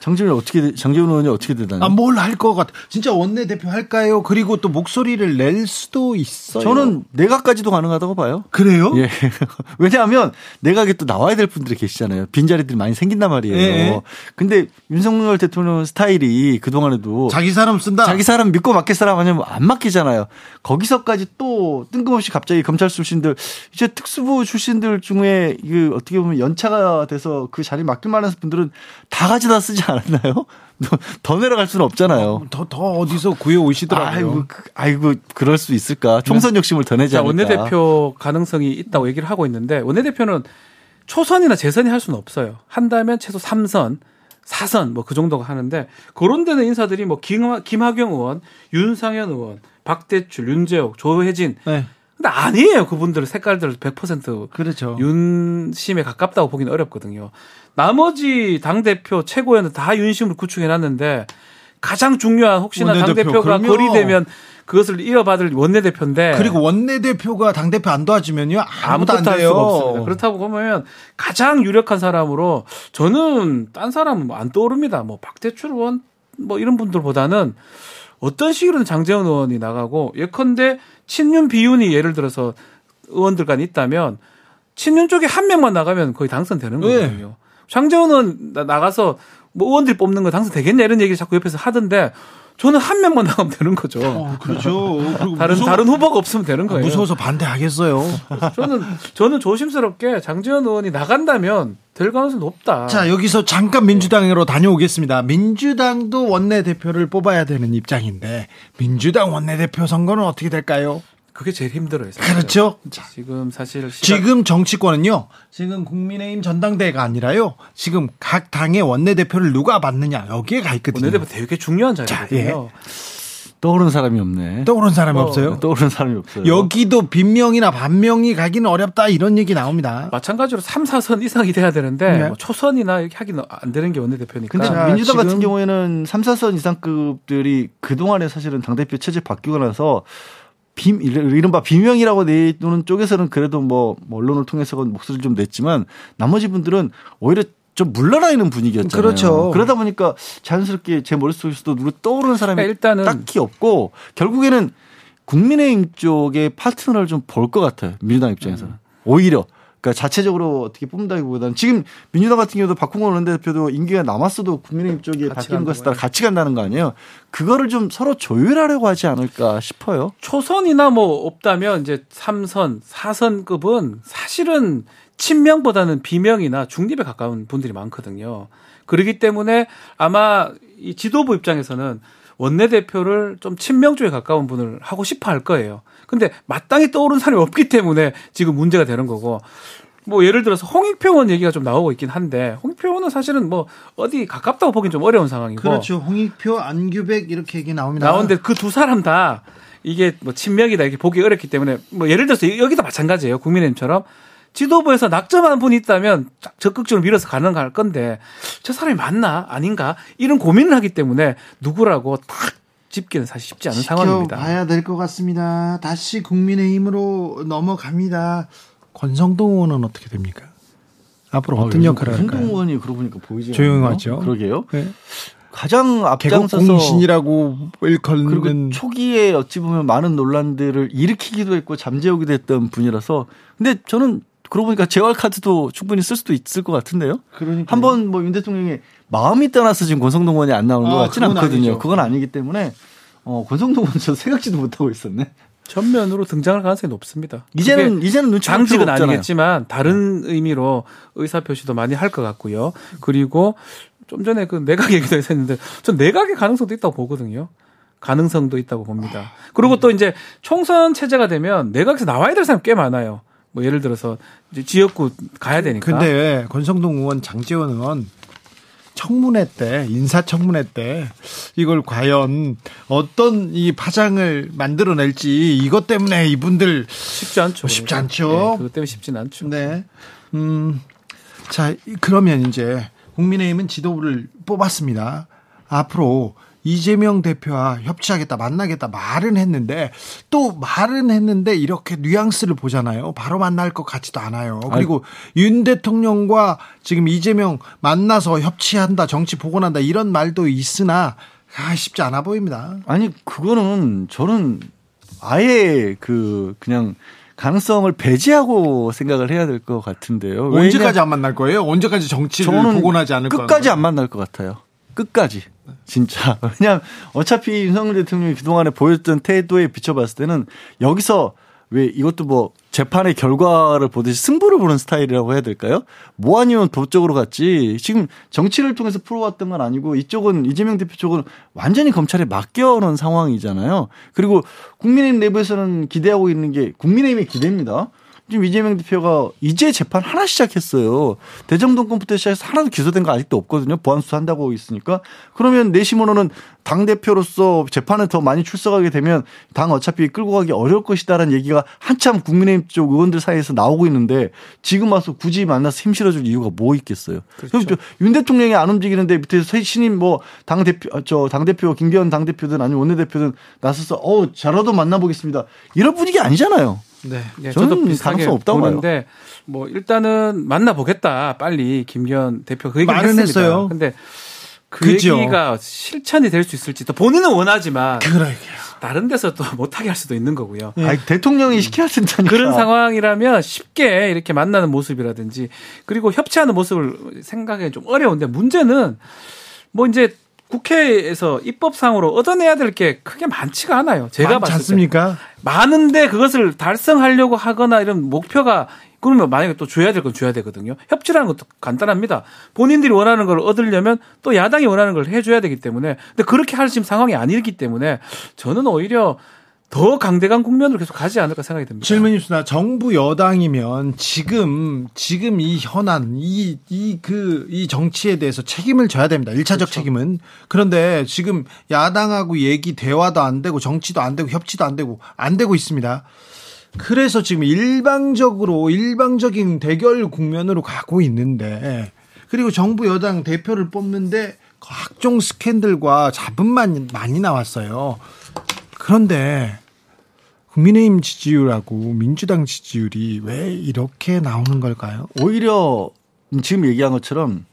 장재훈이 어떻게 장재훈 의원이 어떻게 되나요? 아, 뭘 할 것 같아. 진짜 원내 대표 할까요? 그리고 또 목소리를 낼 수도 있어요. 저는 내각까지도 가능하다고 봐요. 그래요? 예. 왜냐하면 내각에 또 나와야 될 분들이 계시잖아요. 빈자리들이 많이 생긴단 말이에요. 예. 근데 윤석열 대통령 스타일이 그 동안에도 자기 사람 쓴다. 자기 사람 믿고 맡길 사람 아니면 안 맡기잖아요. 거기서까지 또 뜬금없이 갑자기 검찰 출신들 이제 특수부 출신들 중에 그 어떻게 보면 연차가 돼서 그 자리 맡길 만한 분들은 다 가져다 쓰지 않았나요? 더 내려갈 수는 없잖아요. 더, 더 어디서 구해 오시더라고요. 아이고, 그- 아이고, 그럴 수 있을까? 총선 욕심을 더 내지 자, 않을까? 원내대표 가능성이 있다고 얘기를 하고 있는데 원내대표는 초선이나 재선이 할 수는 없어요. 한다면 최소 3선, 4선 뭐 그 정도가 하는데 그런 데는 인사들이 뭐 김하, 김학영 의원, 윤상현 의원, 박대출, 윤재옥, 조혜진 네. 근데 아니에요. 그분들 색깔들 100% 그렇죠. 윤심에 가깝다고 보기는 어렵거든요. 나머지 당대표 최고위원은 다 윤심으로 구축해놨는데 가장 중요한 혹시나 원내대표, 당대표가. 거리되면 그것을 이어받을 원내대표인데 그리고 원내대표가 당대표 안 도와주면요. 아무도 안 아무것도 할 돼요. 수가 없습니다. 그렇다고 보면 가장 유력한 사람으로 저는 딴 사람은 뭐안 떠오릅니다. 뭐 박대출 의원 뭐 이런 분들보다는 어떤 식으로든 장재원 의원이 나가고 예컨대 친윤 비윤이 예를 들어서 의원들 간에 있다면 친윤 쪽에 한 명만 나가면 거의 당선되는 네. 거거든요. 장재원 의원 나- 나가서 뭐 의원들이 뽑는 거 당선되겠냐 이런 얘기를 자꾸 옆에서 하던데 저는 한 명만 나가면 되는 거죠. 어, 그렇죠. 다른 무서워- 다른 후보가 없으면 되는 거예요. 무서워서 반대하겠어요. 저는 저는 조심스럽게 장재현 의원이 나간다면 될 가능성이 높다. 자, 여기서 잠깐 민주당으로 다녀오겠습니다. 민주당도 원내 대표를 뽑아야 되는 입장인데 민주당 원내 대표 선거는 어떻게 될까요? 그게 제일 힘들어요. 사실은. 그렇죠. 자, 지금 사실 시각- 지금 정치권은요. 지금 국민의힘 전당대회가 아니라요. 지금 각 당의 원내대표를 누가 맡느냐 여기에 가 있거든요. 원내대표 되게 중요한 자, 자리거든요. 떠오르는 사람이 없네. 떠오른 사람이 어, 없어요. 떠오르는 사람이 없어요. 여기도 빈명이나 반명이 가기는 어렵다 이런 얘기 나옵니다. 마찬가지로 3, 4선 이상이 돼야 되는데 네. 뭐 초선이나 이렇게 하기는 안 되는 게 원내대표니까. 근데 자, 민주당 같은 경우에는 3, 4선 이상급들이 그동안에 사실은 당대표 체제 바뀌고 나서 비, 이른바 비명이라고 내놓는 쪽에서는 그래도 뭐, 뭐 언론을 통해서 목소리를 좀 냈지만 나머지 분들은 오히려 좀 물러나 있는 분위기였잖아요. 그렇죠. 그러다 보니까 자연스럽게 제 머릿속에서도 누구 떠오르는 사람이 그러니까 일단은 딱히 없고 결국에는 국민의힘 쪽의 파트너를 좀 볼 것 같아요. 민주당 입장에서는. 오히려. 그러니까 자체적으로 어떻게 뽑는다기보다는 지금 민주당 같은 경우도 박홍원 원내대표도 임기가 남았어도 국민의힘 쪽에 같이 바뀌는 것에 따라 같이 간다는 거 아니에요. 그거를 좀 서로 조율하려고 하지 않을까 싶어요. 초선이나 뭐 없다면 이제 3선, 4선급은 사실은 친명보다는 비명이나 중립에 가까운 분들이 많거든요. 그렇기 때문에 아마 이 지도부 입장에서는 원내대표를 좀 친명 쪽에 가까운 분을 하고 싶어 할 거예요. 근데 마땅히 떠오른 사람이 없기 때문에 지금 문제가 되는 거고. 뭐 예를 들어서 홍익표 의원 얘기가 좀 나오고 있긴 한데 홍익표 의원은 사실은 뭐 어디 가깝다고 보긴 좀 어려운 상황이고 그렇죠. 홍익표, 안규백 이렇게 얘기 나옵니다. 나오는데 그 두 사람 다 이게 뭐 친명이다 이렇게 보기 어렵기 때문에 뭐 예를 들어서 여기도 마찬가지예요. 국민의힘처럼 지도부에서 낙점한 분이 있다면 적극적으로 밀어서 가능할 건데 저 사람이 맞나 아닌가 이런 고민을 하기 때문에 누구라고 딱 짚기는 사실 쉽지 않은 상황입니다. 봐야 될 것 같습니다. 다시 국민의힘으로 넘어갑니다. 권성동 의원은 어떻게 됩니까? 앞으로 어 떤 역할을 한동 할까요? 의원이 그러고 보니까 보이지 조용하죠. 않아요? 그러게요. 네. 가장 앞장서서 공신이라고 그리고 일컬는 초기에 어찌 보면 많은 논란들을 일으키기도 했고 잠재우기도 했던 분이라서 근데 저는 그러고 보니까 재활 카드도 충분히 쓸 수도 있을 것 같은데요. 그러니까 한번 뭐 윤 대통령이 마음이 떠나서 지금 권성동 의원이 안 나오는 것 아, 같지는 그건 않거든요. 아니죠. 그건 아니기 때문에 어, 권성동 의원 저 생각지도 못하고 있었네. 전면으로 등장할 가능성이 높습니다. 이제는 이제는 눈치 볼 당직은. 아니겠지만 다른 의미로 의사 표시도 많이 할 것 같고요. 그리고 좀 전에 그 내각 얘기도 했었는데 전 내각의 가능성도 있다고 보거든요. 가능성도 있다고 봅니다. 그리고 또 이제 총선 체제가 되면 내각에서 나와야 될 사람 꽤 많아요. 뭐 예를 들어서 이제 지역구 가야 되니까. 근데 권성동 의원, 장재원 의원 청문회 때 인사청문회 때 이걸 과연 어떤 이 파장을 만들어낼지 이것 때문에 이분들 쉽지 않죠. 쉽지. 않죠. 네, 그것 때문에 쉽지는 않죠. 네. 음. 자, 그러면 이제 국민의힘은 지도부를 뽑았습니다. 앞으로 이재명 대표와 협치하겠다, 만나겠다 말은 했는데 또 말은 했는데 이렇게 뉘앙스를 보잖아요. 바로 만날 것 같지도 않아요. 그리고 윤 대통령과 지금 이재명 만나서 협치한다, 정치 복원한다 이런 말도 있으나 아, 쉽지 않아 보입니다. 아니 그거는 저는 아예 그 그냥 가능성을 배제하고 생각을 해야 될 것 같은데요. 언제까지 안 만날 거예요? 언제까지 정치를 복원하지 않을 거예요? 끝까지 안 만날 것 같아요. 끝까지. 진짜. 왜냐하면 어차피 윤석열 대통령이 그동안에 보였던 태도에 비춰봤을 때는 여기서 왜 이것도 뭐 재판의 결과를 보듯이 승부를 보는 스타일이라고 해야 될까요? 뭐 아니면 도쪽으로 갔지. 지금 정치를 통해서 풀어왔던 건 아니고 이쪽은 이재명 대표 쪽은 완전히 검찰에 맡겨놓은 상황이잖아요. 그리고 국민의힘 내부에서는 기대하고 있는 게 국민의힘의 기대입니다. 지금 이재명 대표가 이제 재판 하나 시작했어요. 대정동권부터 시작해서 하나도 기소된 거 아직도 없거든요. 보안 수사한다고 있으니까. 그러면 내심으로는 당 대표로서 재판에 더 많이 출석하게 되면 당 어차피 끌고 가기 어려울 것이다라는 얘기가 한참 국민의힘 쪽 의원들 사이에서 나오고 있는데 지금 와서 굳이 만나서 힘 실어줄 이유가 뭐 있겠어요. 그렇죠. 윤 대통령이 안 움직이는데 밑에서 신임 뭐 당 대표 저 당 대표 김기현 당 대표든 아니면 원내대표든 나서서 어 잘라도 만나보겠습니다. 이런 분위기 아니잖아요. 네. 예, 저는 저도 비슷하게 가능성 없다고 보는데 뭐 일단은 만나보겠다 빨리 김기현 대표 그 얘기를 말은 했습니다. 했어요. 근데 그 그죠. 얘기가 실천이 될 수 있을지 또 본인은 원하지만 그러게요. 다른 데서 또 못하게 할 수도 있는 거고요. 예. 아니, 대통령이 시켜야 된다니까. 그런 상황이라면 쉽게 이렇게 만나는 모습이라든지 그리고 협치하는 모습을 생각하기 좀 어려운데 문제는 뭐 이제 국회에서 입법상으로 얻어내야 될 게 크게 많지가 않아요. 제가 많지 봤을 때. 않습니까? 많은데 그것을 달성하려고 하거나 이런 목표가 그러면 만약에 또 줘야 될 건 줘야 되거든요. 협치라는 것도 간단합니다. 본인들이 원하는 걸 얻으려면 또 야당이 원하는 걸 해줘야 되기 때문에 근데 그렇게 할 지금 상황이 아니기 때문에 저는 오히려 더 강대강 국면으로 계속 가지 않을까 생각이 듭니다. 질문이 있습니다. 정부 여당이면 지금 지금 이 현안 이이그 이 정치에 대해서 책임을 져야 됩니다. 일차적 책임은 그런데 지금 야당하고 얘기 대화도 안 되고 정치도 안 되고 협치도 안 되고 안 되고 있습니다. 그래서 지금 일방적으로 일방적인 대결 국면으로 가고 있는데 그리고 정부 여당 대표를 뽑는데 각종 스캔들과 잡음만 많이 나왔어요. 그런데 국민의힘 지지율하고 민주당 지지율이 왜 이렇게 나오는 걸까요? 오히려 지금 얘기한 것처럼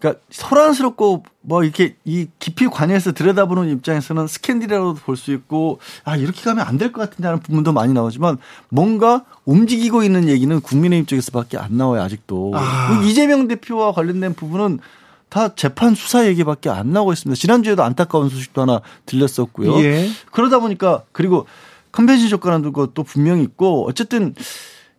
그러니까 소란스럽고 뭐 이렇게 이 깊이 관여해서 들여다보는 입장에서는 스캔들이라고도 볼 수 있고 아 이렇게 가면 안 될 것 같은데 하는 부분도 많이 나오지만 뭔가 움직이고 있는 얘기는 국민의힘 쪽에서밖에 안 나와요 아직도 아. 이재명 대표와 관련된 부분은 다 재판 수사 얘기밖에 안 나오고 있습니다 지난주에도 안타까운 소식도 하나 들렸었고요 예. 그러다 보니까 그리고 컨벤션 효과라는 것도 분명히 있고 어쨌든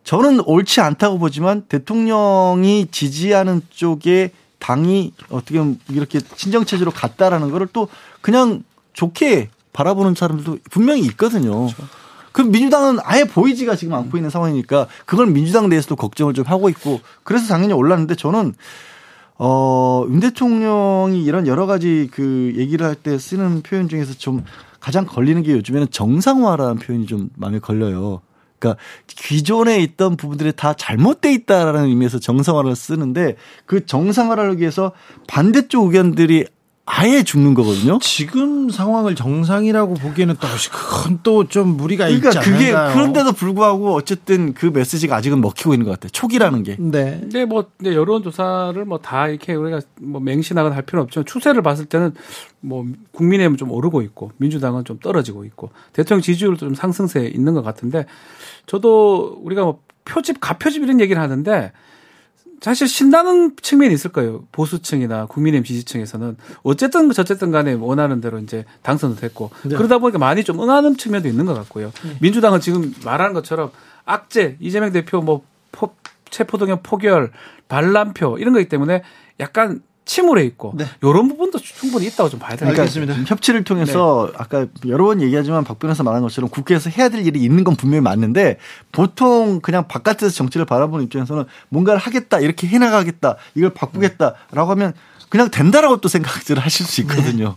저는 옳지 않다고 보지만 대통령이 지지하는 쪽에 당이 어떻게 보면 이렇게 친정 체제로 갔다라는 거를 또 그냥 좋게 바라보는 사람들도 분명히 있거든요. 그 민주당은 아예 보이지가 지금 않고 있는 상황이니까 그걸 민주당 내에서도 걱정을 좀 하고 있고 그래서 당연히 올랐는데 저는 어, 윤 대통령이 이런 여러 가지 그 얘기를 할 때 쓰는 표현 중에서 좀 가장 걸리는 게 요즘에는 정상화라는 표현이 좀 마음에 걸려요. 그러니까 기존에 있던 부분들이 다 잘못돼 있다라는 의미에서 정상화를 쓰는데 그 정상화를 위해서 반대쪽 의견들이 아예 죽는 거거든요. 지금 상황을 정상이라고 보기에는 또 그건 또 좀 무리가 있지 그러니까 그게 않나요? 그런데도 불구하고 어쨌든 그 메시지가 아직은 먹히고 있는 것 같아요. 촉이라는 게. 네. 근데 뭐 이제 여론 조사를 뭐 다 이렇게 우리가 뭐 맹신하거나 할 필요는 없지만 추세를 봤을 때는 뭐 국민의힘은 좀 오르고 있고 민주당은 좀 떨어지고 있고 대통령 지지율도 좀 상승세에 있는 것 같은데 저도 우리가 뭐 표집 가표집 이런 얘기를 하는데 사실 신나는 측면이 있을 거예요. 보수층이나 국민의힘 지지층에서는 어쨌든 저쨌든 간에 원하는 대로 이제 당선도 됐고 네. 그러다 보니까 많이 좀 응하는 측면도 있는 것 같고요. 민주당은 지금 말하는 것처럼 악재 이재명 대표 뭐 포, 체포동의안 포결 반란표 이런 거기 때문에 약간 침울해 있고 네. 이런 부분도 충분히 있다고 좀 봐야 됩니다. 알겠습니다. 협치를 통해서 아까 여러 번 얘기하지만 박 변호사 말한 것처럼 국회에서 해야 될 일이 있는 건 분명히 맞는데 보통 그냥 바깥에서 정치를 바라보는 입장에서는 뭔가를 하겠다 이렇게 해나가겠다 이걸 바꾸겠다라고 하면 그냥 된다라고 또 생각들을 하실 수 있거든요.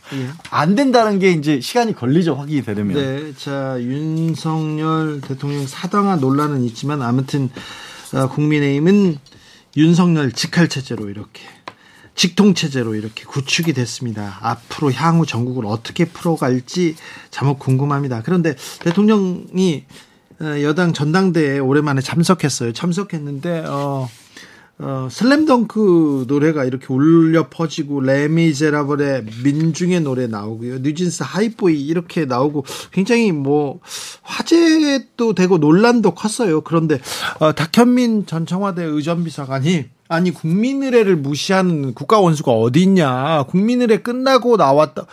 안 된다는 게 이제 시간이 걸리죠 확인이 되려면. 네. 자, 윤석열 대통령 사당화 논란은 있지만 아무튼 어, 국민의힘은 윤석열 직할 체제로 이렇게 직통체제로 이렇게 구축이 됐습니다. 앞으로 향후 전국을 어떻게 풀어갈지 자목 궁금합니다. 그런데 대통령이 어, 여당 전당대회에 오랜만에 참석했어요. 참석했는데, 어, 어, 슬램덩크 노래가 이렇게 울려 퍼지고 레미제라블의 민중의 노래 나오고요. 뉴진스 하이보이 이렇게 나오고 굉장히 뭐 화제도 되고 논란도 컸어요. 그런데 어, 박현민 전 청와대 의전비서관이 아니 국민의례를 무시하는 국가 원수가 어디 있냐. 국민의례 끝나고 나왔다.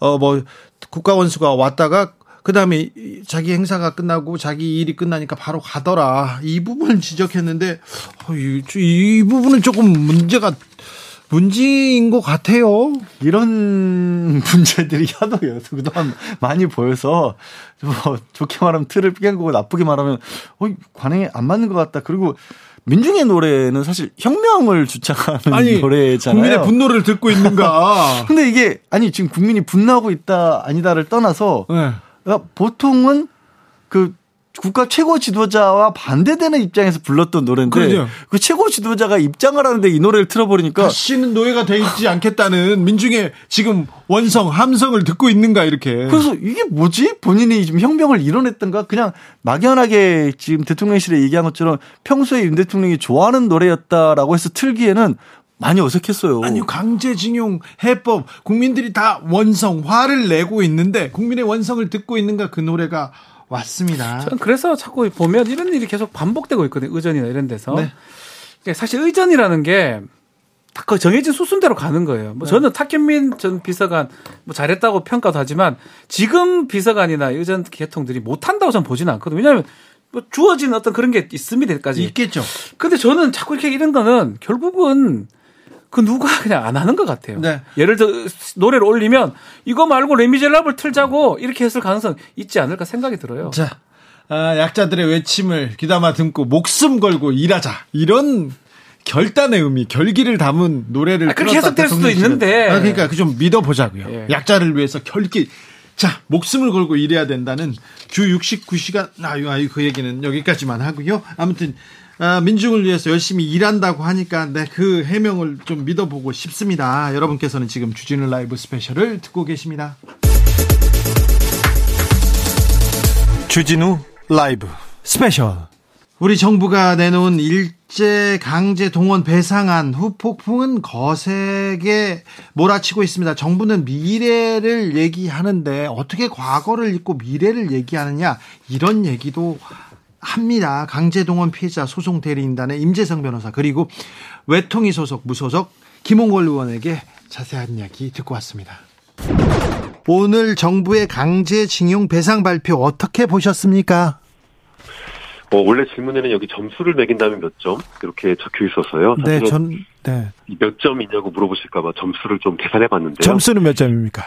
어 뭐 국가 원수가 왔다가 그 다음에 자기 행사가 끝나고 자기 일이 끝나니까 바로 가더라. 이 부분을 지적했는데, 어, 이, 이 부분은 조금 문제가, 문제인 것 같아요. 이런 문제들이 하도 그동안 많이 보여서 뭐 좋게 말하면 틀을 깬 거고 나쁘게 말하면 어 관행에 안 맞는 것 같다. 그리고 민중의 노래는 사실 혁명을 주창하는 아니, 노래잖아요. 국민의 분노를 듣고 있는가. 근데 이게 아니 지금 국민이 분노하고 있다 아니다를 떠나서 네. 그러니까 보통은 그 국가 최고 지도자와 반대되는 입장에서 불렀던 노래인데 그러죠. 그 최고 지도자가 입장을 하는데 이 노래를 틀어버리니까 다시는 노예가 되지 않겠다는 민중의 지금 원성, 함성을 듣고 있는가, 이렇게. 그래서 이게 뭐지? 본인이 지금 혁명을 이뤄냈던가? 그냥 막연하게 지금 대통령실에 얘기한 것처럼 평소에 윤 대통령이 좋아하는 노래였다라고 해서 틀기에는 많이 어색했어요. 아니 강제징용 해법 국민들이 다 원성 화를 내고 있는데 국민의 원성을 듣고 있는가 그 노래가 왔습니다. 저는 그래서 자꾸 보면 이런 일이 계속 반복되고 있거든요. 의전이나 이런 데서. 네. 그러니까 사실 의전이라는 게 딱 그 정해진 수순대로 가는 거예요. 뭐 저는 탁현민 전 비서관 뭐 잘했다고 평가도 하지만 지금 비서관이나 의전 계통들이 못한다고 저는 보지는 않거든요. 왜냐하면 뭐 주어진 어떤 그런 게 있습니다. 까지 있겠죠. 근데 저는 자꾸 이렇게 이런 거는 결국은 그 누가 그냥 안 하는 것 같아요. 네. 예를 들어 노래를 올리면 이거 말고 레미제라블 틀자고 이렇게 했을 가능성 있지 않을까 생각이 들어요. 자, 아, 약자들의 외침을 귀담아 듣고 목숨 걸고 일하자 이런 결단의 의미, 결기를 담은 노래를 아, 그렇게 해석될 수도. 있는데. 아, 그러니까 그 좀 믿어보자고요. 예. 약자를 위해서 결기. 자, 목숨을 걸고 일해야 된다는 주 69시간, 아유, 아유, 그 얘기는 여기까지만 하고요. 아무튼, 아, 민중을 위해서 열심히 일한다고 하니까, 네, 그 해명을 좀 믿어보고 싶습니다. 여러분께서는 지금 주진우 라이브 스페셜을 듣고 계십니다. 주진우 라이브 스페셜. 우리 정부가 내놓은 일제 강제 동원 배상안 후폭풍은 거세게 몰아치고 있습니다. 정부는 미래를 얘기하는데 어떻게 과거를 잊고 미래를 얘기하느냐 이런 얘기도 합니다. 강제 동원 피해자 소송 대리인단의 임재성 변호사 그리고 외통위 소속 무소속 김홍걸 의원에게 자세한 이야기 듣고 왔습니다. 오늘 정부의 강제징용 배상 발표 어떻게 보셨습니까? 어, 원래 질문에는 여기 점수를 매긴다면 몇 점? 이렇게 적혀 있어서요. 네, 전, 네. 몇 점이냐고 물어보실까봐 점수를 좀 계산해 봤는데요. 점수는 몇 점입니까?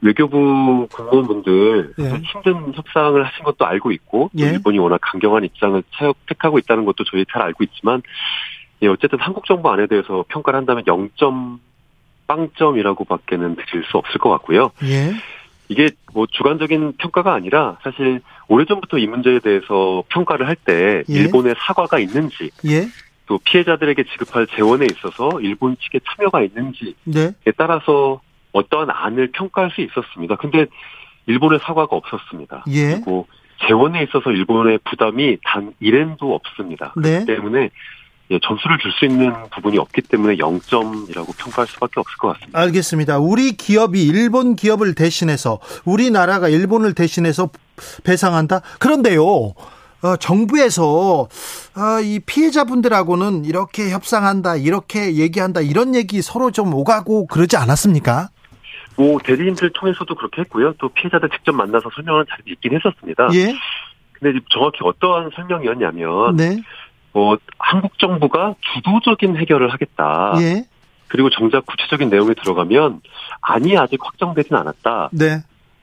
외교부 공무원분들 예. 힘든 협상을 하신 것도 알고 있고 또 예. 일본이 워낙 강경한 입장을 택하고 있다는 것도 저희 잘 알고 있지만 예, 어쨌든 한국 정부 안에 대해서 평가를 한다면 0점 빵점이라고밖에는 드릴 수 없을 것 같고요. 예. 이게 뭐 주관적인 평가가 아니라 사실 오래전부터 이 문제에 대해서 평가를 할때 예. 일본의 사과가 있는지 예. 또 피해자들에게 지급할 재원에 있어서 일본 측의 참여가 있는지에 네. 따라서 어떠한 안을 평가할 수 있었습니다. 근데 일본의 사과가 없었습니다. 예. 그리고 재원에 있어서 일본의 부담이 단 1엔도 없습니다. 네. 그렇기 때문에 예, 점수를 줄 수 있는 부분이 없기 때문에 0점이라고 평가할 수밖에 없을 것 같습니다. 알겠습니다. 우리 기업이 일본 기업을 대신해서 우리나라가 일본을 대신해서 배상한다. 그런데요. 어, 정부에서 어, 이 피해자분들하고는 이렇게 협상한다, 이렇게 얘기한다, 이런 얘기 서로 좀 오가고 그러지 않았습니까? 뭐 대리인들 통해서도 그렇게 했고요. 또 피해자들 직접 만나서 설명을 잘 있긴 했었습니다. 예, 근데 정확히 어떠한 설명이었냐면 네, 뭐 한국 정부가 주도적인 해결을 하겠다. 예, 그리고 정작 구체적인 내용에 들어가면 안이 아직 확정되진 않았다. 네,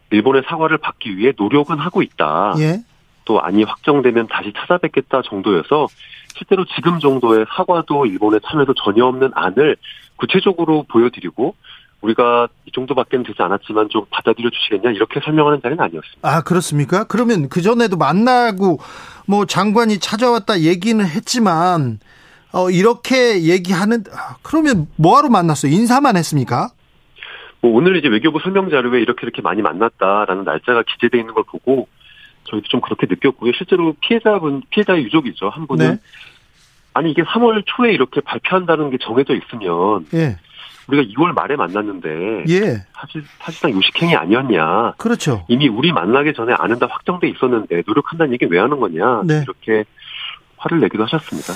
일본의 사과를 받기 위해 노력은 하고 있다. 예, 또 안이 확정되면 다시 찾아뵙겠다 정도여서 실제로 지금 정도의 사과도 일본의 참여도 전혀 없는 안을 구체적으로 보여드리고 우리가 이 정도밖에는 되지 않았지만 좀 받아들여 주시겠냐 이렇게 설명하는 자리는 아니었습니다. 아 그렇습니까? 그러면 그 전에도 만나고 뭐 장관이 찾아왔다 얘기는 했지만 어, 이렇게 얘기하는 아, 그러면 뭐하러 만났어요? 인사만 했습니까? 뭐 오늘 이제 외교부 설명 자료에 이렇게 이렇게 많이 만났다라는 날짜가 기재돼 있는 걸 보고 저희도 좀 그렇게 느꼈고요. 실제로 피해자분 피해자의 유족이죠 한 분은 네. 아니 이게 3월 초에 이렇게 발표한다는 게 정해져 있으면 예. 우리가 2월 말에 만났는데 예. 사실 사실상 요식행위 아니었냐 그렇죠. 이미 우리 만나기 전에 아는다 확정돼 있었는데 노력한다는 얘기 왜 하는 거냐 네. 이렇게 화를 내기도 하셨습니다.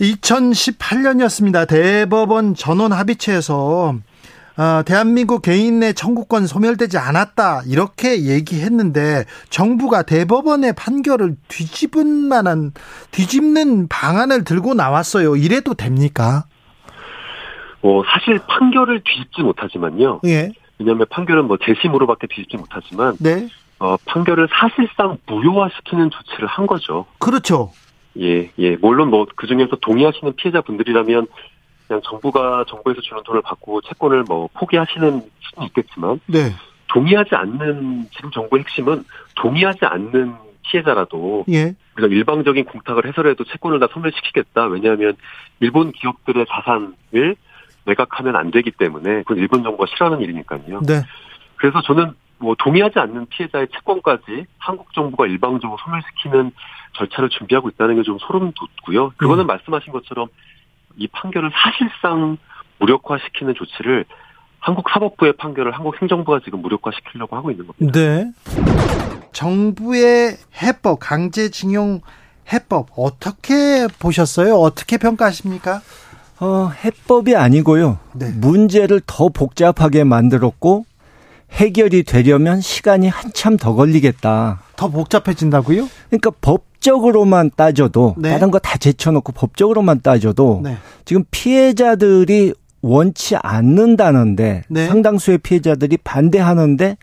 2018년이었습니다. 대법원 전원 합의체에서 어, 대한민국 개인의 청구권 소멸되지 않았다 이렇게 얘기했는데 정부가 대법원의 판결을 뒤집은 만한 뒤집는 방안을 들고 나왔어요. 이래도 됩니까? 뭐 사실 판결을 뒤집지 못하지만요. 예. 왜냐하면 판결은 뭐 재심으로밖에 뒤집지 못하지만 네. 어, 판결을 사실상 무효화시키는 조치를 한 거죠. 그렇죠. 예, 예. 물론 뭐 그 중에서 동의하시는 피해자분들이라면 그냥 정부가 정부에서 주는 돈을 받고 채권을 뭐 포기하시는 수는 있겠지만 네. 동의하지 않는 지금 정부의 핵심은 동의하지 않는 피해자라도 예. 우리가 일방적인 공탁을 해서라도 채권을 다 소멸시키겠다. 왜냐하면 일본 기업들의 자산을 매각하면 안 되기 때문에 그건 일본 정부가 싫어하는 일이니까요. 네. 그래서 저는 뭐 동의하지 않는 피해자의 채권까지 한국 정부가 일방적으로 소멸시키는 절차를 준비하고 있다는 게 좀 소름 돋고요. 그거는 음. 말씀하신 것처럼 이 판결을 사실상 무력화시키는 조치를 한국 사법부의 판결을 한국 행정부가 지금 무력화시키려고 하고 있는 겁니다. 네. 정부의 해법, 강제징용 해법 어떻게 보셨어요? 어떻게 평가하십니까? 어, 해법이 아니고요. 네. 문제를 더 복잡하게 만들었고 해결이 되려면 시간이 한참 더 걸리겠다. 더 복잡해진다고요? 그러니까 법적으로만 따져도 네. 다른 거 다 제쳐놓고 법적으로만 따져도 네. 지금 피해자들이 원치 않는다는데 네. 상당수의 피해자들이 반대하는데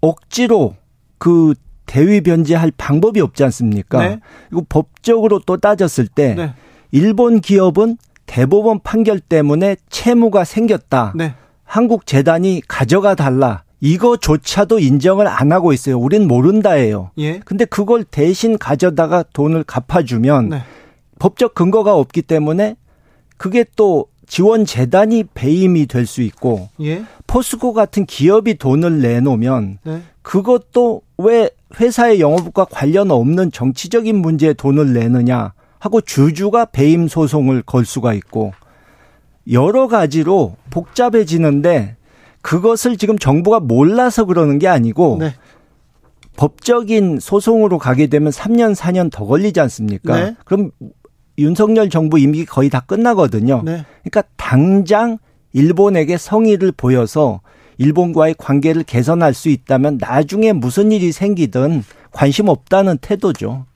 억지로 그 대위 변제할 방법이 없지 않습니까? 네. 이거 법적으로 또 따졌을 때 네. 일본 기업은 대법원 판결 때문에 채무가 생겼다. 네. 한국 재단이 가져가 달라. 이거조차도 인정을 안 하고 있어요. 우린 모른다예요. 예. 근데 그걸 대신 가져다가 돈을 갚아주면 네. 법적 근거가 없기 때문에 그게 또 지원 재단이 배임이 될 수 있고 예. 포스코 같은 기업이 돈을 내놓으면 네. 그것도 왜 회사의 영업과 관련 없는 정치적인 문제에 돈을 내느냐 하고 주주가 배임 소송을 걸 수가 있고 여러 가지로 복잡해지는데 그것을 지금 정부가 몰라서 그러는 게 아니고 네. 법적인 소송으로 가게 되면 3년 4년 더 걸리지 않습니까? 네. 그럼 윤석열 정부 임기 거의 다 끝나거든요. 네. 그러니까 당장 일본에게 성의를 보여서 일본과의 관계를 개선할 수 있다면 나중에 무슨 일이 생기든 관심 없다는 태도죠.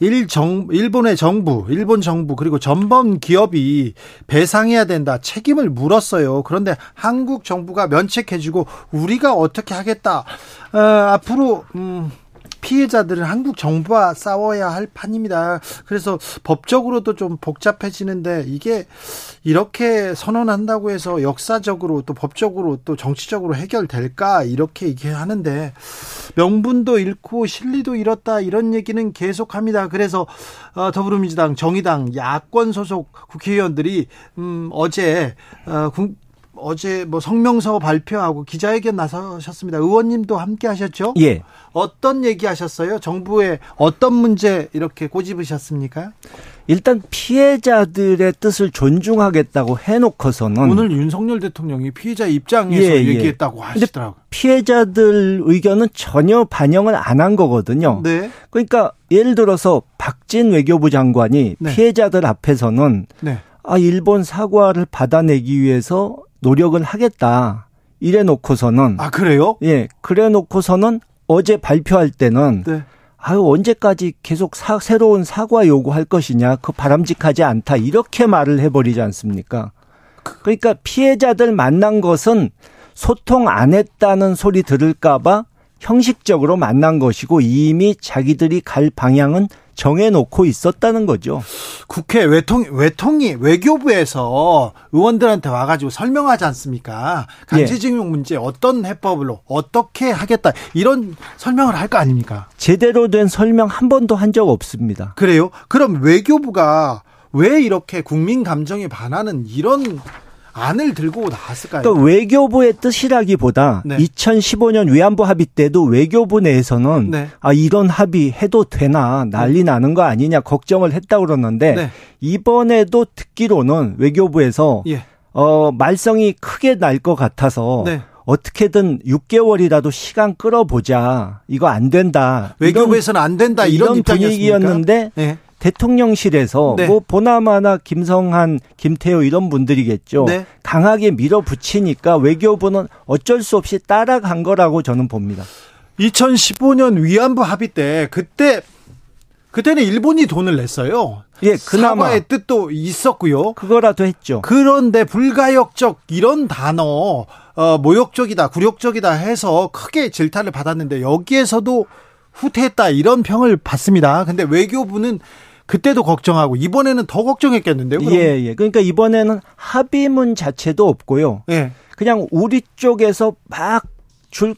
일정 일본의 정부, 일본 정부 그리고 전범 기업이 배상해야 된다 책임을 물었어요. 그런데 한국 정부가 면책해주고 우리가 어떻게 하겠다. 어, 앞으로 음, 피해자들은 한국 정부와 싸워야 할 판입니다. 그래서 법적으로도 좀 복잡해지는데 이게 이렇게 선언한다고 해서 역사적으로 또 법적으로 또 정치적으로 해결될까 이렇게 얘기하는데 명분도 잃고 실리도 잃었다 이런 얘기는 계속합니다. 그래서 어, 더불어민주당, 정의당, 야권 소속 국회의원들이 음, 어제 어, 국- 어제 뭐 성명서 발표하고 기자회견 나서셨습니다. 의원님도 함께 하셨죠? 예. 어떤 얘기 하셨어요? 정부의 어떤 문제 이렇게 꼬집으셨습니까? 일단 피해자들의 뜻을 존중하겠다고 해놓고서는 오늘 윤석열 대통령이 피해자 입장에서 예, 예. 얘기했다고 하시더라고요. 피해자들 의견은 전혀 반영을 안 한 거거든요. 네. 그러니까 예를 들어서 박진 외교부 장관이 네. 피해자들 앞에서는 네. 아 일본 사과를 받아내기 위해서 노력을 하겠다 이래 놓고서는 아, 그래요? 예 그래 놓고서는 어제 발표할 때는 네. 아유 언제까지 계속 사, 새로운 사과 요구할 것이냐 그 바람직하지 않다 이렇게 말을 해버리지 않습니까? 그러니까 피해자들 만난 것은 소통 안 했다는 소리 들을까봐 형식적으로 만난 것이고 이미 자기들이 갈 방향은 정해놓고 있었다는 거죠. 국회 외통, 외통이, 외교부에서 의원들한테 와가지고 설명하지 않습니까? 강제징용 문제 어떤 해법으로, 어떻게 하겠다. 이런 설명을 할 거 아닙니까? 제대로 된 설명 한 번도 한 적 없습니다. 그래요? 그럼 외교부가 왜 이렇게 국민 감정에 반하는 이런 안을 들고 나왔을까요? 그러니까 외교부의 뜻이라기보다 네. 2015년 위안부 합의 때도 외교부 내에서는 네. 아 이런 합의 해도 되나 난리 나는 거 아니냐 걱정을 했다 그러는데 네. 이번에도 듣기로는 외교부에서 예. 어 말썽이 크게 날 것 같아서 네. 어떻게든 6개월이라도 시간 끌어보자. 이거 안 된다. 외교부에서는 안 된다 이런, 이런? 분위기였는데 네. 대통령실에서 네. 뭐 보나마나 김성한, 김태호 이런 분들이겠죠. 네. 강하게 밀어붙이니까 외교부는 어쩔 수 없이 따라간 거라고 저는 봅니다. 2015년 위안부 합의 때 그때 그때는 일본이 돈을 냈어요. 예, 그나마 사과의 뜻도 있었고요. 그거라도 했죠. 그런데 불가역적 이런 단어 어, 모욕적이다, 굴욕적이다 해서 크게 질타를 받았는데 여기에서도 후퇴했다 이런 평을 받습니다. 근데 외교부는 그때도 걱정하고 이번에는 더 걱정했겠는데요. 그럼? 예, 예. 그러니까 이번에는 합의문 자체도 없고요. 예. 그냥 우리 쪽에서 막 줄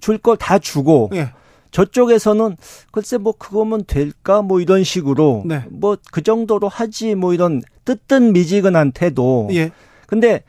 줄 거 다 주고 예. 저쪽에서는 글쎄 뭐 그거면 될까 뭐 이런 식으로 네. 뭐그 정도로 하지 뭐 이런 뜨뜻 미지근한 태도. 예. 근데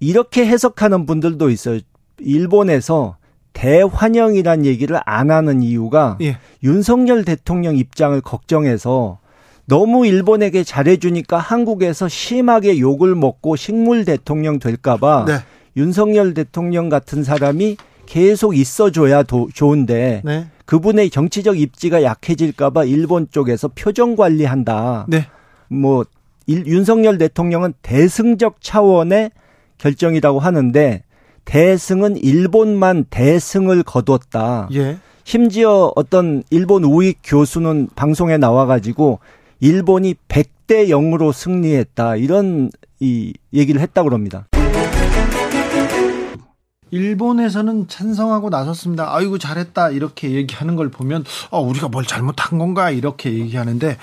이렇게 해석하는 분들도 있어요. 일본에서 대환영이란 얘기를 안 하는 이유가 예. 윤석열 대통령 입장을 걱정해서 너무 일본에게 잘해주니까 한국에서 심하게 욕을 먹고 식물 대통령 될까봐 네. 윤석열 대통령 같은 사람이 계속 있어줘야 도- 좋은데 네. 그분의 정치적 입지가 약해질까봐 일본 쪽에서 표정 관리한다. 네. 뭐 일- 윤석열 대통령은 대승적 차원의 결정이라고 하는데 대승은 일본만 대승을 거뒀다. 예. 심지어 어떤 일본 우익 교수는 방송에 나와가지고 일본이 100대 0으로 승리했다. 이런 이 얘기를 했다고 그럽니다. 일본에서는 찬성하고 나섰습니다. 아이고 잘했다 이렇게 얘기하는 걸 보면 어, 우리가 뭘 잘못한 건가 이렇게 얘기하는데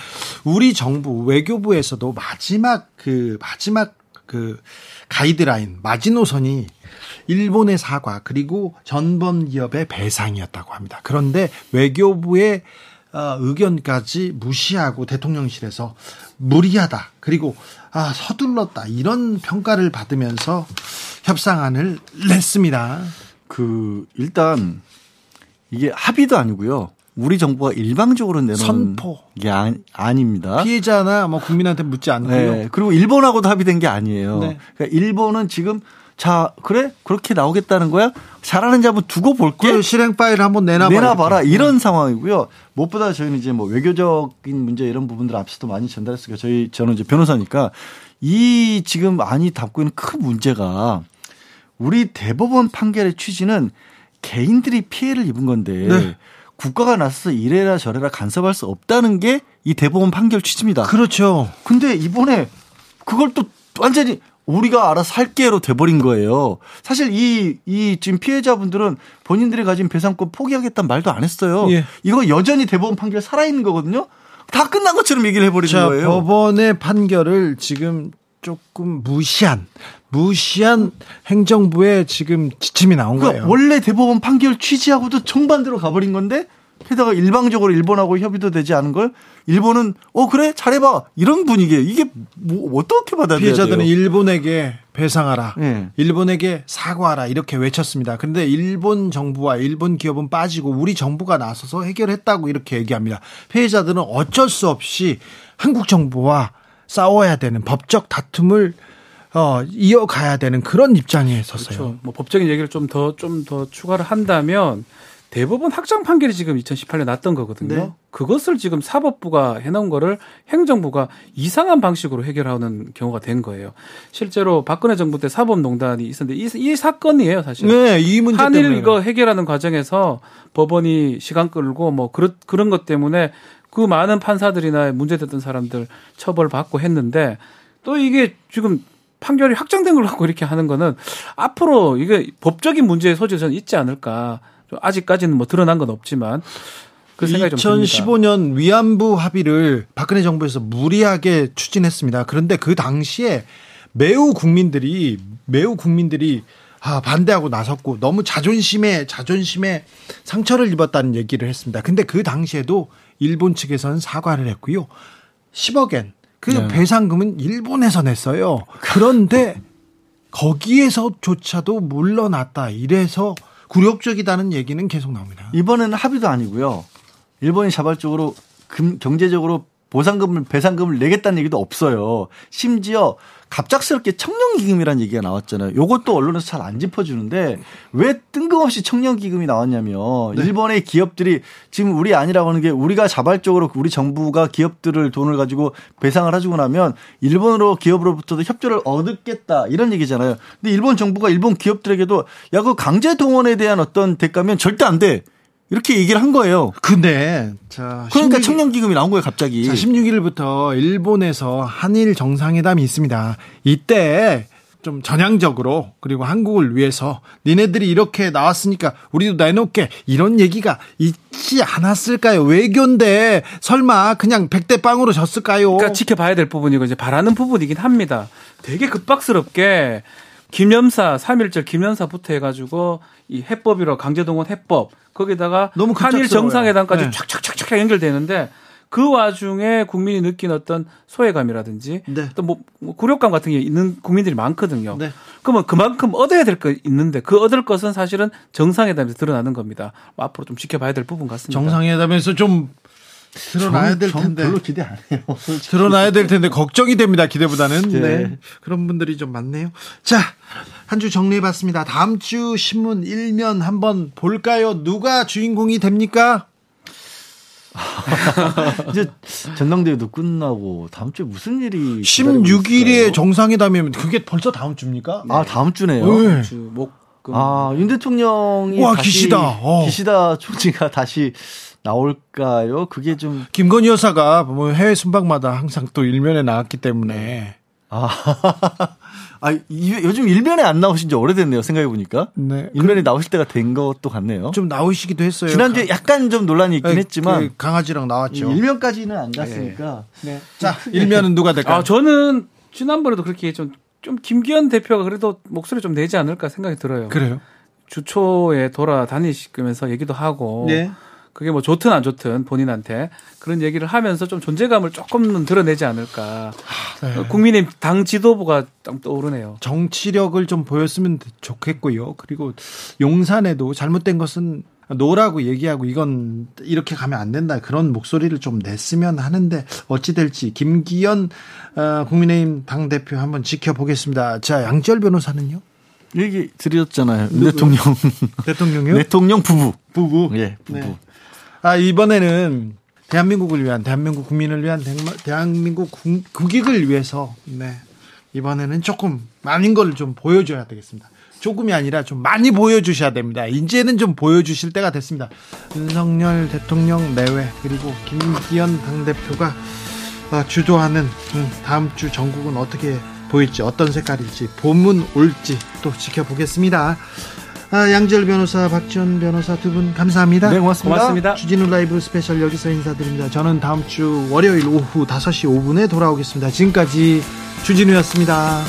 우리 정부 외교부에서도 마지막 그 마지막 그 가이드라인 마지노선이 일본의 사과 그리고 전범 기업의 배상이었다고 합니다. 그런데 외교부의 어, 의견까지 무시하고 대통령실에서 무리하다 그리고 아 서둘렀다 이런 평가를 받으면서 협상안을 냈습니다. 그 일단 이게 합의도 아니고요. 우리 정부가 일방적으로 내놓은 선포. 게 아, 아닙니다. 피해자나 뭐 국민한테 묻지 않고요. 네. 그리고 일본하고도 합의된 게 아니에요. 네. 그러니까 일본은 지금 자 그래 그렇게 나오겠다는 거야 잘하는 지 한번 두고 볼게 그 실행 파일 한번 내놔봐. 내놔 봐라 이렇게. 이런 상황이고요. 무엇보다 저희는 이제 뭐 외교적인 문제 이런 부분들 앞서도 많이 전달했으니까 저희 저는 이제 변호사니까 이 지금 안이 담고 있는 큰 문제가 우리 대법원 판결의 취지는 개인들이 피해를 입은 건데 네. 국가가 나서서 이래라 저래라 간섭할 수 없다는 게 이 대법원 판결 취지입니다. 그렇죠. 근데 이번에 그걸 또 완전히 우리가 알아서 할게로 돼버린 거예요. 사실 이, 이 지금 피해자분들은 본인들이 가진 배상권 포기하겠다는 말도 안 했어요. 예. 이거 여전히 대법원 판결 살아있는 거거든요. 다 끝난 것처럼 얘기를 해버리는 자, 거예요. 법원의 판결을 지금 조금 무시한 무시한 행정부의 지금 지침이 나온 그러니까 거예요. 원래 대법원 판결 취지하고도 정반대로 가버린 건데 게다가 일방적으로 일본하고 협의도 되지 않은 걸 일본은 어 그래 잘해봐 이런 분위기예요. 이게 뭐 어떻게 받아들여야 피해자들은 돼요? 일본에게 배상하라. 예. 일본에게 사과하라 이렇게 외쳤습니다. 그런데 일본 정부와 일본 기업은 빠지고 우리 정부가 나서서 해결했다고 이렇게 얘기합니다. 피해자들은 어쩔 수 없이 한국 정부와 싸워야 되는 법적 다툼을 어, 이어가야 되는 그런 입장에 섰어요. 그렇죠. 뭐 법적인 얘기를 좀 더 좀더 추가를 한다면 대법원 확정 판결이 지금 2018년에 났던 거거든요. 네. 그것을 지금 사법부가 해놓은 거를 행정부가 이상한 방식으로 해결하는 경우가 된 거예요. 실제로 박근혜 정부 때 사법농단이 있었는데 이, 이 사건이에요, 사실. 네, 이 문제 한일 때문에 이거 해결하는 과정에서 법원이 시간 끌고 뭐 그런 그런 것 때문에 그 많은 판사들이나 문제됐던 사람들 처벌받고 했는데 또 이게 지금 판결이 확정된 걸 갖고 이렇게 하는 거는 앞으로 이게 법적인 문제의 소지가 저는 있지 않을까. 좀 아직까지는 뭐 드러난 건 없지만 그 생각이 좀 듭니다. 2015년 위안부 합의를 박근혜 정부에서 무리하게 추진했습니다. 그런데 그 당시에 매우 국민들이 매우 국민들이 아, 반대하고 나섰고 너무 자존심에 자존심에 상처를 입었다는 얘기를 했습니다. 근데 그 당시에도 일본 측에서는 사과를 했고요. 10억엔 그 네. 배상금은 일본에서 냈어요. 그런데 거기에서조차도 물러났다. 이래서 굴욕적이다는 얘기는 계속 나옵니다. 이번에는 합의도 아니고요. 일본이 자발적으로 금, 경제적으로 보상금을 배상금을 내겠다는 얘기도 없어요. 심지어 갑작스럽게 청년기금이라는 얘기가 나왔잖아요. 요것도 언론에서 잘 안 짚어주는데 왜 뜬금없이 청년기금이 나왔냐면 네. 일본의 기업들이 지금 우리 아니라고 하는 게 우리가 자발적으로 우리 정부가 기업들을 돈을 가지고 배상을 해주고 나면 일본으로 기업으로부터도 협조를 얻겠다 이런 얘기잖아요. 근데 일본 정부가 일본 기업들에게도 야 그 강제 동원에 대한 어떤 대가면 절대 안 돼. 이렇게 얘기를 한 거예요. 근데 자 그러니까 16일 청년기금이 나온 거예요, 갑자기. 자, 16일부터 일본에서 한일 정상회담이 있습니다. 이때 좀 전향적으로 그리고 한국을 위해서 니네들이 이렇게 나왔으니까 우리도 내놓게 이런 얘기가 있지 않았을까요? 외교인데 설마 그냥 백대 빵으로 졌을까요? 그러니까 지켜봐야 될 부분이고 이제 바라는 부분이긴 합니다. 되게 급박스럽게 김연사 3.1절 김연사부터 해가지고 이 해법이라 강제동원 해법 거기다가 너무 한일 급작스러워요. 정상회담까지 네. 촥촥촥촥 연결되는데 그 와중에 국민이 느낀 어떤 소외감이라든지 네. 또뭐 굴욕감 같은 게 있는 국민들이 많거든요. 네. 그러면 그만큼 얻어야 될 거 있는데 그 얻을 것은 사실은 정상회담에서 드러나는 겁니다. 뭐 앞으로 좀 지켜봐야 될 부분 같습니다. 정상회담에서 좀 드러나야 될전 텐데. 별로 기대 안 해요. 솔직히. 드러나야 될 텐데 걱정이 됩니다. 기대보다는. 네. 네. 그런 분들이 좀 많네요. 자, 한 주 정리해 봤습니다. 다음 주 신문 일면 한번 볼까요? 누가 주인공이 됩니까? 이제 전당대회도 끝나고 다음 주에 무슨 일이 16일에 정상회담이면 그게 벌써 다음 주입니까? 아 다음 주네요. 네. 주, 목, 금. 아 윤 대통령이 와, 다시 기시다. 어. 기시다 조지가 다시 나올까요? 그게 좀 김건희 여사가 뭐 해외 순방마다 항상 또 일면에 나왔기 때문에. 아, 아 이- 요즘 일면에 안 나오신 지 오래됐네요. 생각해 보니까 네. 일면에 나오실 때가 된 것도 같네요. 좀 나오시기도 했어요. 지난주에 약간 좀 논란이 있긴 네, 했지만 그 강아지랑 나왔죠. 일면까지는 안 갔으니까 네. 자, 일면은 누가 될까요? 아, 저는 지난번에도 그렇게 좀, 좀 김기현 대표가 그래도 목소리 좀 내지 않을까 생각이 들어요. 그래요. 주초에 돌아다니시면서 얘기도 하고. 네. 그게 뭐 좋든 안 좋든 본인한테 그런 얘기를 하면서 좀 존재감을 조금은 드러내지 않을까. 네. 어, 국민의 당 지도부가 딱 떠오르네요. 정치력을 좀 보였으면 좋겠고요. 그리고 용산에도 잘못된 것은 노라고 얘기하고 이건 이렇게 가면 안 된다 그런 목소리를 좀 냈으면 하는데 어찌 될지 김기현 어, 국민의힘 당 대표 한번 지켜보겠습니다. 자 양지열 변호사는요? 얘기 드렸잖아요. 윤 대통령 대통령요? 대통령 부부 부부. 예 부부 네. 아 이번에는 대한민국을 위한 대한민국 국민을 위한 대한민국 국- 국익을 위해서 네 이번에는 조금 많은 걸 좀 보여줘야 되겠습니다. 조금이 아니라 좀 많이 보여주셔야 됩니다. 이제는 좀 보여주실 때가 됐습니다. 윤석열 대통령 내외 그리고 김기현 당대표가 아, 주도하는 음, 다음 주 정국은 어떻게 보일지 어떤 색깔일지 봄은 올지 또 지켜보겠습니다. 아, 양지열 변호사, 박지원 변호사 두 분 감사합니다. 네, 고맙습니다. 고맙습니다. 주진우 라이브 스페셜 여기서 인사드립니다. 저는 다음 주 월요일 오후 5시 5분에 돌아오겠습니다. 지금까지 주진우였습니다.